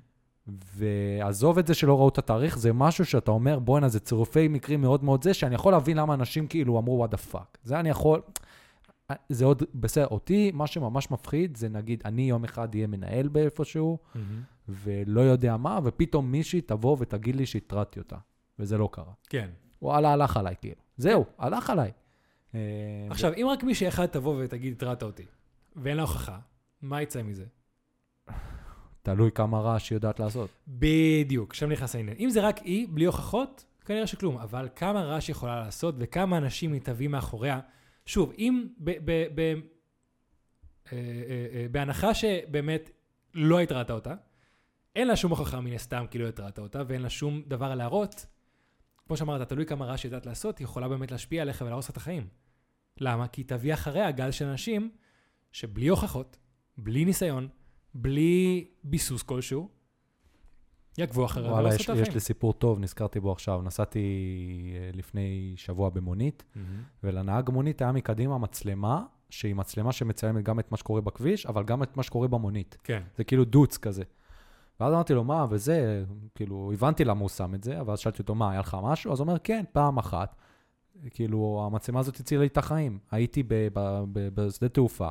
ועזוב את זה שלא ראו את התאריך, זה משהו שאתה אומר, בואנה, זה צירופי מקרים מאוד מאוד זה, שאני יכול להבין למה אנשים כאילו אמרו, what the fuck. זה אני יכול... זה עוד, בסדר, אותי, מה שממש מפחיד זה נגיד, אני יום אחד אהיה מנהל באיפשהו, מהמם. ולא יודע מה, ופתאום מישהי תבוא ותגיד לי שהטרדתי אותה, וזה לא קרה. כן. וואלה, הלך עליי, כאילו. זהו, הלך עליי. אה, עכשיו, אם רק מישהי אחד תבוא ותגיד, התרעת אותי, ואין לה הוכחה, מה יצא מזה? תלוי כמה רעש היא יודעת לעשות. בדיוק, שם נכנס העניין. אם זה רק היא, בלי הוכחות, כנראה שכלום. אבל כמה רעש היא יכולה לעשות, וכמה אנשים תביא מאחוריה. שוב, אם ב... ב, ב אה, אה, אה, בהנחה שבאמת לא התרעת אותה, אין לה שום הוכחה מן הסתם כי לא התרעת אותה, ואין לה שום דבר להראות, כמו שאמרת, תלוי כמה רעש היא יודעת לעשות, היא יכולה באמת להשפיע עליך ולהרוס את החיים. למה? כי היא תביא אחריה גל של אנשים שבלי הוכחות, בלי ניסיון, בלי ביסוס כלשהו, יעקבו אחריה וואלה, יש. יש לי סיפור טוב, נזכרתי בו עכשיו. נסעתי אה, לפני שבוע במונית, מהמם. ולנהג מונית היה מקדימה מצלמה, שהיא מצלמה שמצלמת גם את מה שקורה בכביש, אבל גם את מה שקורה במונית. כן. זה כאילו דוץ כזה. ואז אמרתי לו, מה, וזה, כאילו, הבנתי למה הוא שם את זה, אבל אז שאלתי אותו, מה, היה לך משהו? אז הוא אומר, כן, פעם אחת. כאילו, המצלמה הזאת הצילה לי את החיים. הייתי ב- ב- ב- בשדה תעופה,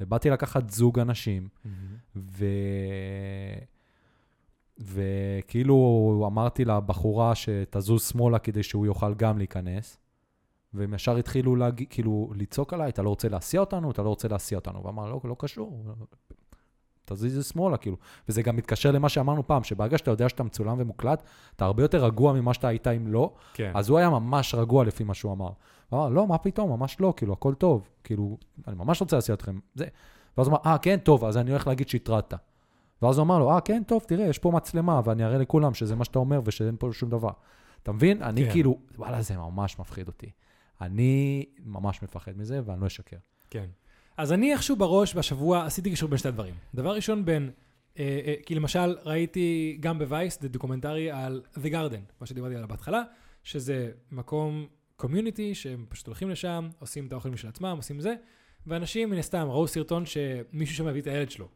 ובאתי לקחת זוג אנשים, ו... וכאילו אמרתי לבחורה שתזוז שמאלה כדי שהוא יוכל גם להיכנס, והם ישר התחילו להגיד, כאילו, לצעוק עליי, אתה לא רוצה להסיע אותנו? אתה לא רוצה להסיע אותנו. ואמר, לא, לא קשור, תזיז שמאלה, כאילו. וזה גם מתקשר למה שאמרנו פעם, שברגע שאתה יודע שאתה מצולם ומוקלט, אתה הרבה יותר רגוע ממה שאתה היית אם לא, כן. אז הוא היה ממש רגוע לפי מה שהוא אמר. הוא אמר, לא, מה פתאום, ממש לא, כאילו, הכל טוב. כאילו, אני ממש רוצה להסיע אתכם. זה. ואז הוא אמר, אה, כן, טוב, אז אני הולך להגיד שהטרדת. ואז הוא אמר לו, אה, כן, טוב, תראה, יש פה מצלמה, ואני אראה לכולם שזה מה שאתה אומר ושאין פה שום דבר. אתה מבין? אני כן. כאילו, וואלה, זה ממש מפחיד אותי. אני ממש מפחד מזה, ואני לא אשקר. כן. אז אני איכשהו בראש בשבוע עשיתי קישור בין שתי דברים. דבר ראשון בין, אה, אה, כי למשל ראיתי גם בווייס, זה documentary על The Garden, מה שדיברתי עליו בהתחלה, שזה מקום community שהם פשוט הולכים לשם, עושים את האוכל משל עצמם, עושים זה, ואנשים מן הסתם ראו סרטון שמישהו שם הביא את הילד שלו.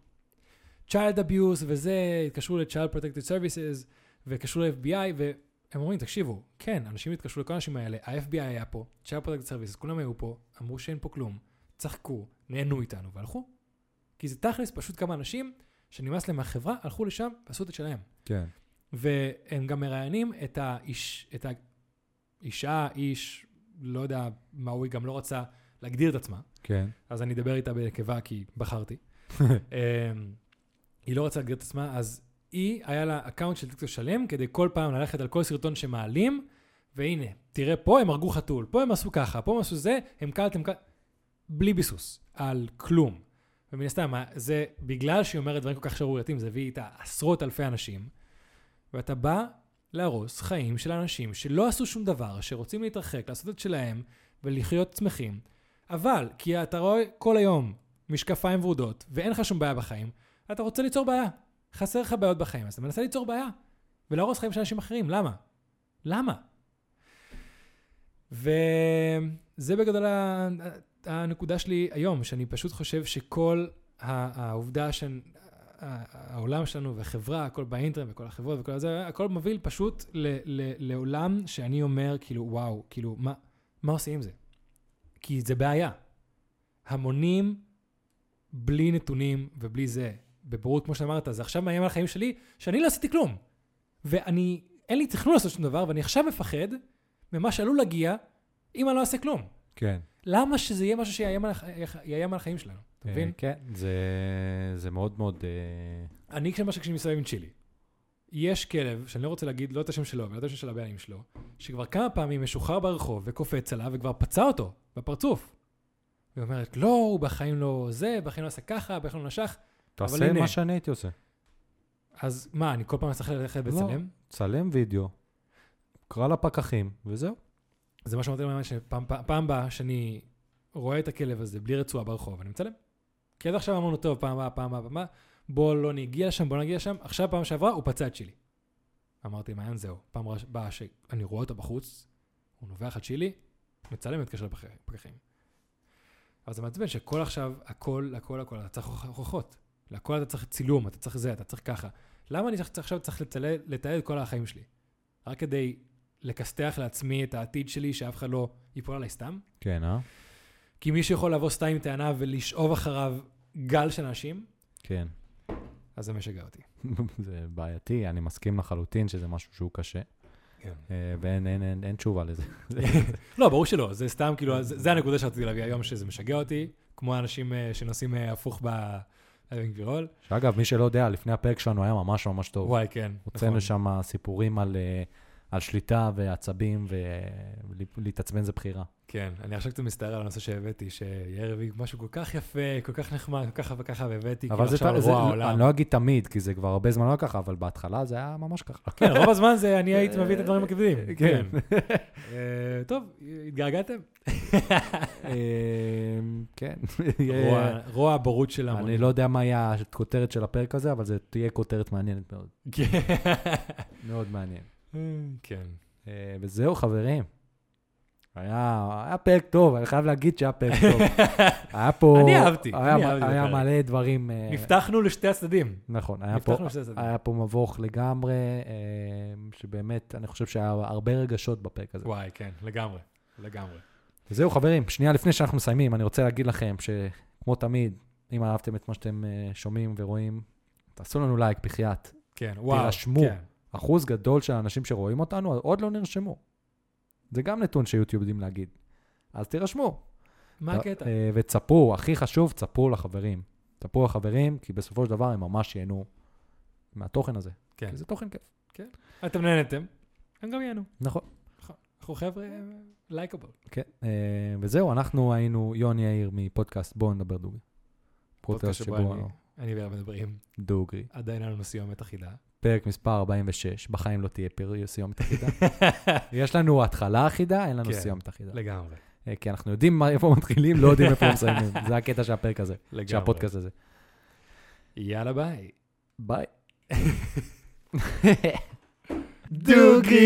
Child abuse וזה, התקשרו ל-Child Protected Services, והתקשרו ל-FBI, והם אומרים, תקשיבו, כן, אנשים התקשרו לכל האנשים האלה, ה-FBI היה פה, Child Protected Services, כולם היו פה, אמרו שאין פה כלום, צחקו, נהנו איתנו, והלכו. כי זה תכלס פשוט כמה אנשים שנמאס להם מהחברה, הלכו לשם ועשו את זה שלהם. כן. והם גם מראיינים את האיש, את האישה, איש, לא יודע מה הוא, היא גם לא רצה להגדיר את עצמה, כן. אז אני אדבר איתה בנקבה כי בחרתי. היא לא רצה להגדיר את עצמה, אז היא, היה לה account של טיקטוק שלם, כדי כל פעם ללכת על כל סרטון שמעלים, והנה, תראה, פה הם הרגו חתול, פה הם עשו ככה, פה הם עשו זה, הם הם cult, בלי ביסוס, על כלום. ומן הסתם, זה בגלל שהיא אומרת דברים כל כך שערורייתיים, זה הביא איתה עשרות אלפי אנשים, ואתה בא להרוס חיים של אנשים שלא עשו שום דבר, שרוצים להתרחק, לעשות את שלהם ולחיות שמחים, אבל כי אתה רואה כל היום משקפיים ורודות ואין לך שום בעיה בחיים, אתה רוצה ליצור בעיה. חסר לך בעיות בחיים, אז אתה מנסה ליצור בעיה ולהרוס חיים של אנשים אחרים, למה? למה? וזה בגדול הנקודה שלי היום, שאני פשוט חושב שכל העובדה שהעולם שלנו והחברה, הכל באינטרנט וכל החברות וכל זה, הכל מוביל פשוט ל- ל- לעולם שאני אומר, כאילו, וואו, כאילו, מה, מה עושים עם זה? כי זה בעיה. המונים בלי נתונים ובלי זה, בבורות, כמו שאמרת, זה עכשיו מאיים על החיים שלי, שאני לא עשיתי כלום. ואני, אין לי תכנון לעשות שום דבר, ואני עכשיו מפחד ממה שעלול להגיע אם אני לא אעשה כלום. כן. למה שזה יהיה משהו שיאיים על, החיים שלנו? אתה אה, מבין? כן, זה, זה מאוד מאוד... אה, אני למשל כשאני מסתובב עם צ'ילי, יש כלב, שאני לא רוצה להגיד לא את השם שלו, ולא את השם של הבעלים שלו, שכבר כמה פעמים משוחרר ברחוב וקופץ עליו וכבר פצע אותו בפרצוף. והיא אומרת, לא, הוא בחיים לא זה, בחיים לא עשה ככה, בחיים לא נשך. תעשה. מה שאני הייתי עושה. אז מה, אני כל פעם צריך ללכת לא. ולצלם? צלם וידאו, קרא לפקחים, וזהו. זה מה שאמרתי להם, שפעם פעם- פעם הבאה שאני רואה את הכלב הזה בלי רצועה ברחוב, אני מצלם. כי עד עכשיו אמרנו, טוב, פעם הבאה, פעם הבאה, פעם הבאה, בוא לא נגיע לשם, בוא נגיע לשם. עכשיו, פעם שעברה, הוא פצע את צ'ילי. אמרתי, מעיין, זהו. פעם הבאה שאני רואה אותו בחוץ, הוא נובח על צ'ילי, מצלם ומתקשר לפקחים. אבל זה מעצבן שכל עכשיו, הכל, הכל, הכל, צריך הוכחות. להכל אתה צריך צילום, אתה צריך זה, אתה צריך ככה. למה אני צריך, עכשיו צריך לצל- לתעד את כל החיים שלי? רק כדי לכסתח לעצמי את העתיד שלי, שאף אחד לא ייפול עליי סתם? כן, אה? כי מישהו יכול לבוא סתם עם טענה ולשאוב אחריו גל של אנשים, כן. אז זה משגע אותי. זה בעייתי, אני מסכים לחלוטין שזה משהו שהוא קשה, כן. אה, ואין אין, אין, אין תשובה לזה. לא, ברור שלא, זה סתם, כאילו, זה, זה הנקודה שרציתי להביא היום, שזה משגע אותי, כמו האנשים אה, שנוסעים אה, הפוך בבן גבירול. שאגב, מי שלא יודע, לפני הפרק שלנו היה ממש ממש טוב. וואי, כן. הוצאנו נכון. שם סיפורים על, אה, על שליטה ועצבים, ולהתעצבן זה בחירה. כן, אני עכשיו קצת מסתער על הנושא שהבאתי, שיאיר הביא משהו כל כך יפה, כל כך נחמד, כל כך וככה, והבאתי, כאילו עכשיו על רוע העולם. אני לא אגיד תמיד, כי זה כבר הרבה זמן לא ככה, אבל בהתחלה זה היה ממש ככה. כן, רוב הזמן זה אני הייתי מביא את הדברים הכבדים. כן. אה, טוב, התגעגעתם? אה, כן. רוע- הבורות של אני ההמונים. לא יודע מה יהיה הכותרת של הפרק הזה, אבל זה תהיה כותרת מעניינת מאוד. כן. מאוד מעניין. כן. אה, וזהו, חברים. היה, היה פרק טוב, אני חייב להגיד שהיה פרק טוב. היה פה... אני אהבתי, היה, אני אהבתי היה. מלא דברים... אה, נפתחנו לשתי הצדדים. נכון, היה פה, הצדדים. היה פה מבוך לגמרי, אה, שבאמת, אני חושב שהיה הרבה רגשות בפרק הזה. וואי, כן, לגמרי. לגמרי. וזהו, חברים, שנייה לפני שאנחנו מסיימים, אני רוצה להגיד לכם שכמו תמיד, אם אהבתם את מה שאתם אה, שומעים ורואים, תעשו לנו לייק, בחייאת. כן, וואו. תירשמו. כן. אחוז גדול של האנשים שרואים אותנו עוד לא נרשמו. זה גם נתון שיוטיוב יודעים להגיד. אז תירשמו. מה הקטע? אה, ותספרו, הכי חשוב, תספרו לחברים. תספרו לחברים, כי בסופו של דבר הם ממש ייהנו מהתוכן הזה. כן. כי זה תוכן כיף. אתם נהנתם, הם גם ייהנו. נכון. אנחנו חבר'ה לייקable. כן. אה, וזהו, אנחנו היינו יוני יאיר מפודקאסט בואו נדבר דוגרי. פודקאסט שבו אני- ואיר מדברים. דוגרי. עדיין אין לנו סיומת אחידה. פרק מספר 46, בחיים לא תהיה פר... סיומת אחידה. יש לנו התחלה אחידה, אין לנו כן. סיומת אחידה. לגמרי. אה, כי אנחנו יודעים איפה מתחילים, לא יודעים איפה מסיימים. זה הקטע של הפרק הזה, של. הפודקאסט הזה. יאללה ביי. ביי. דוגרי!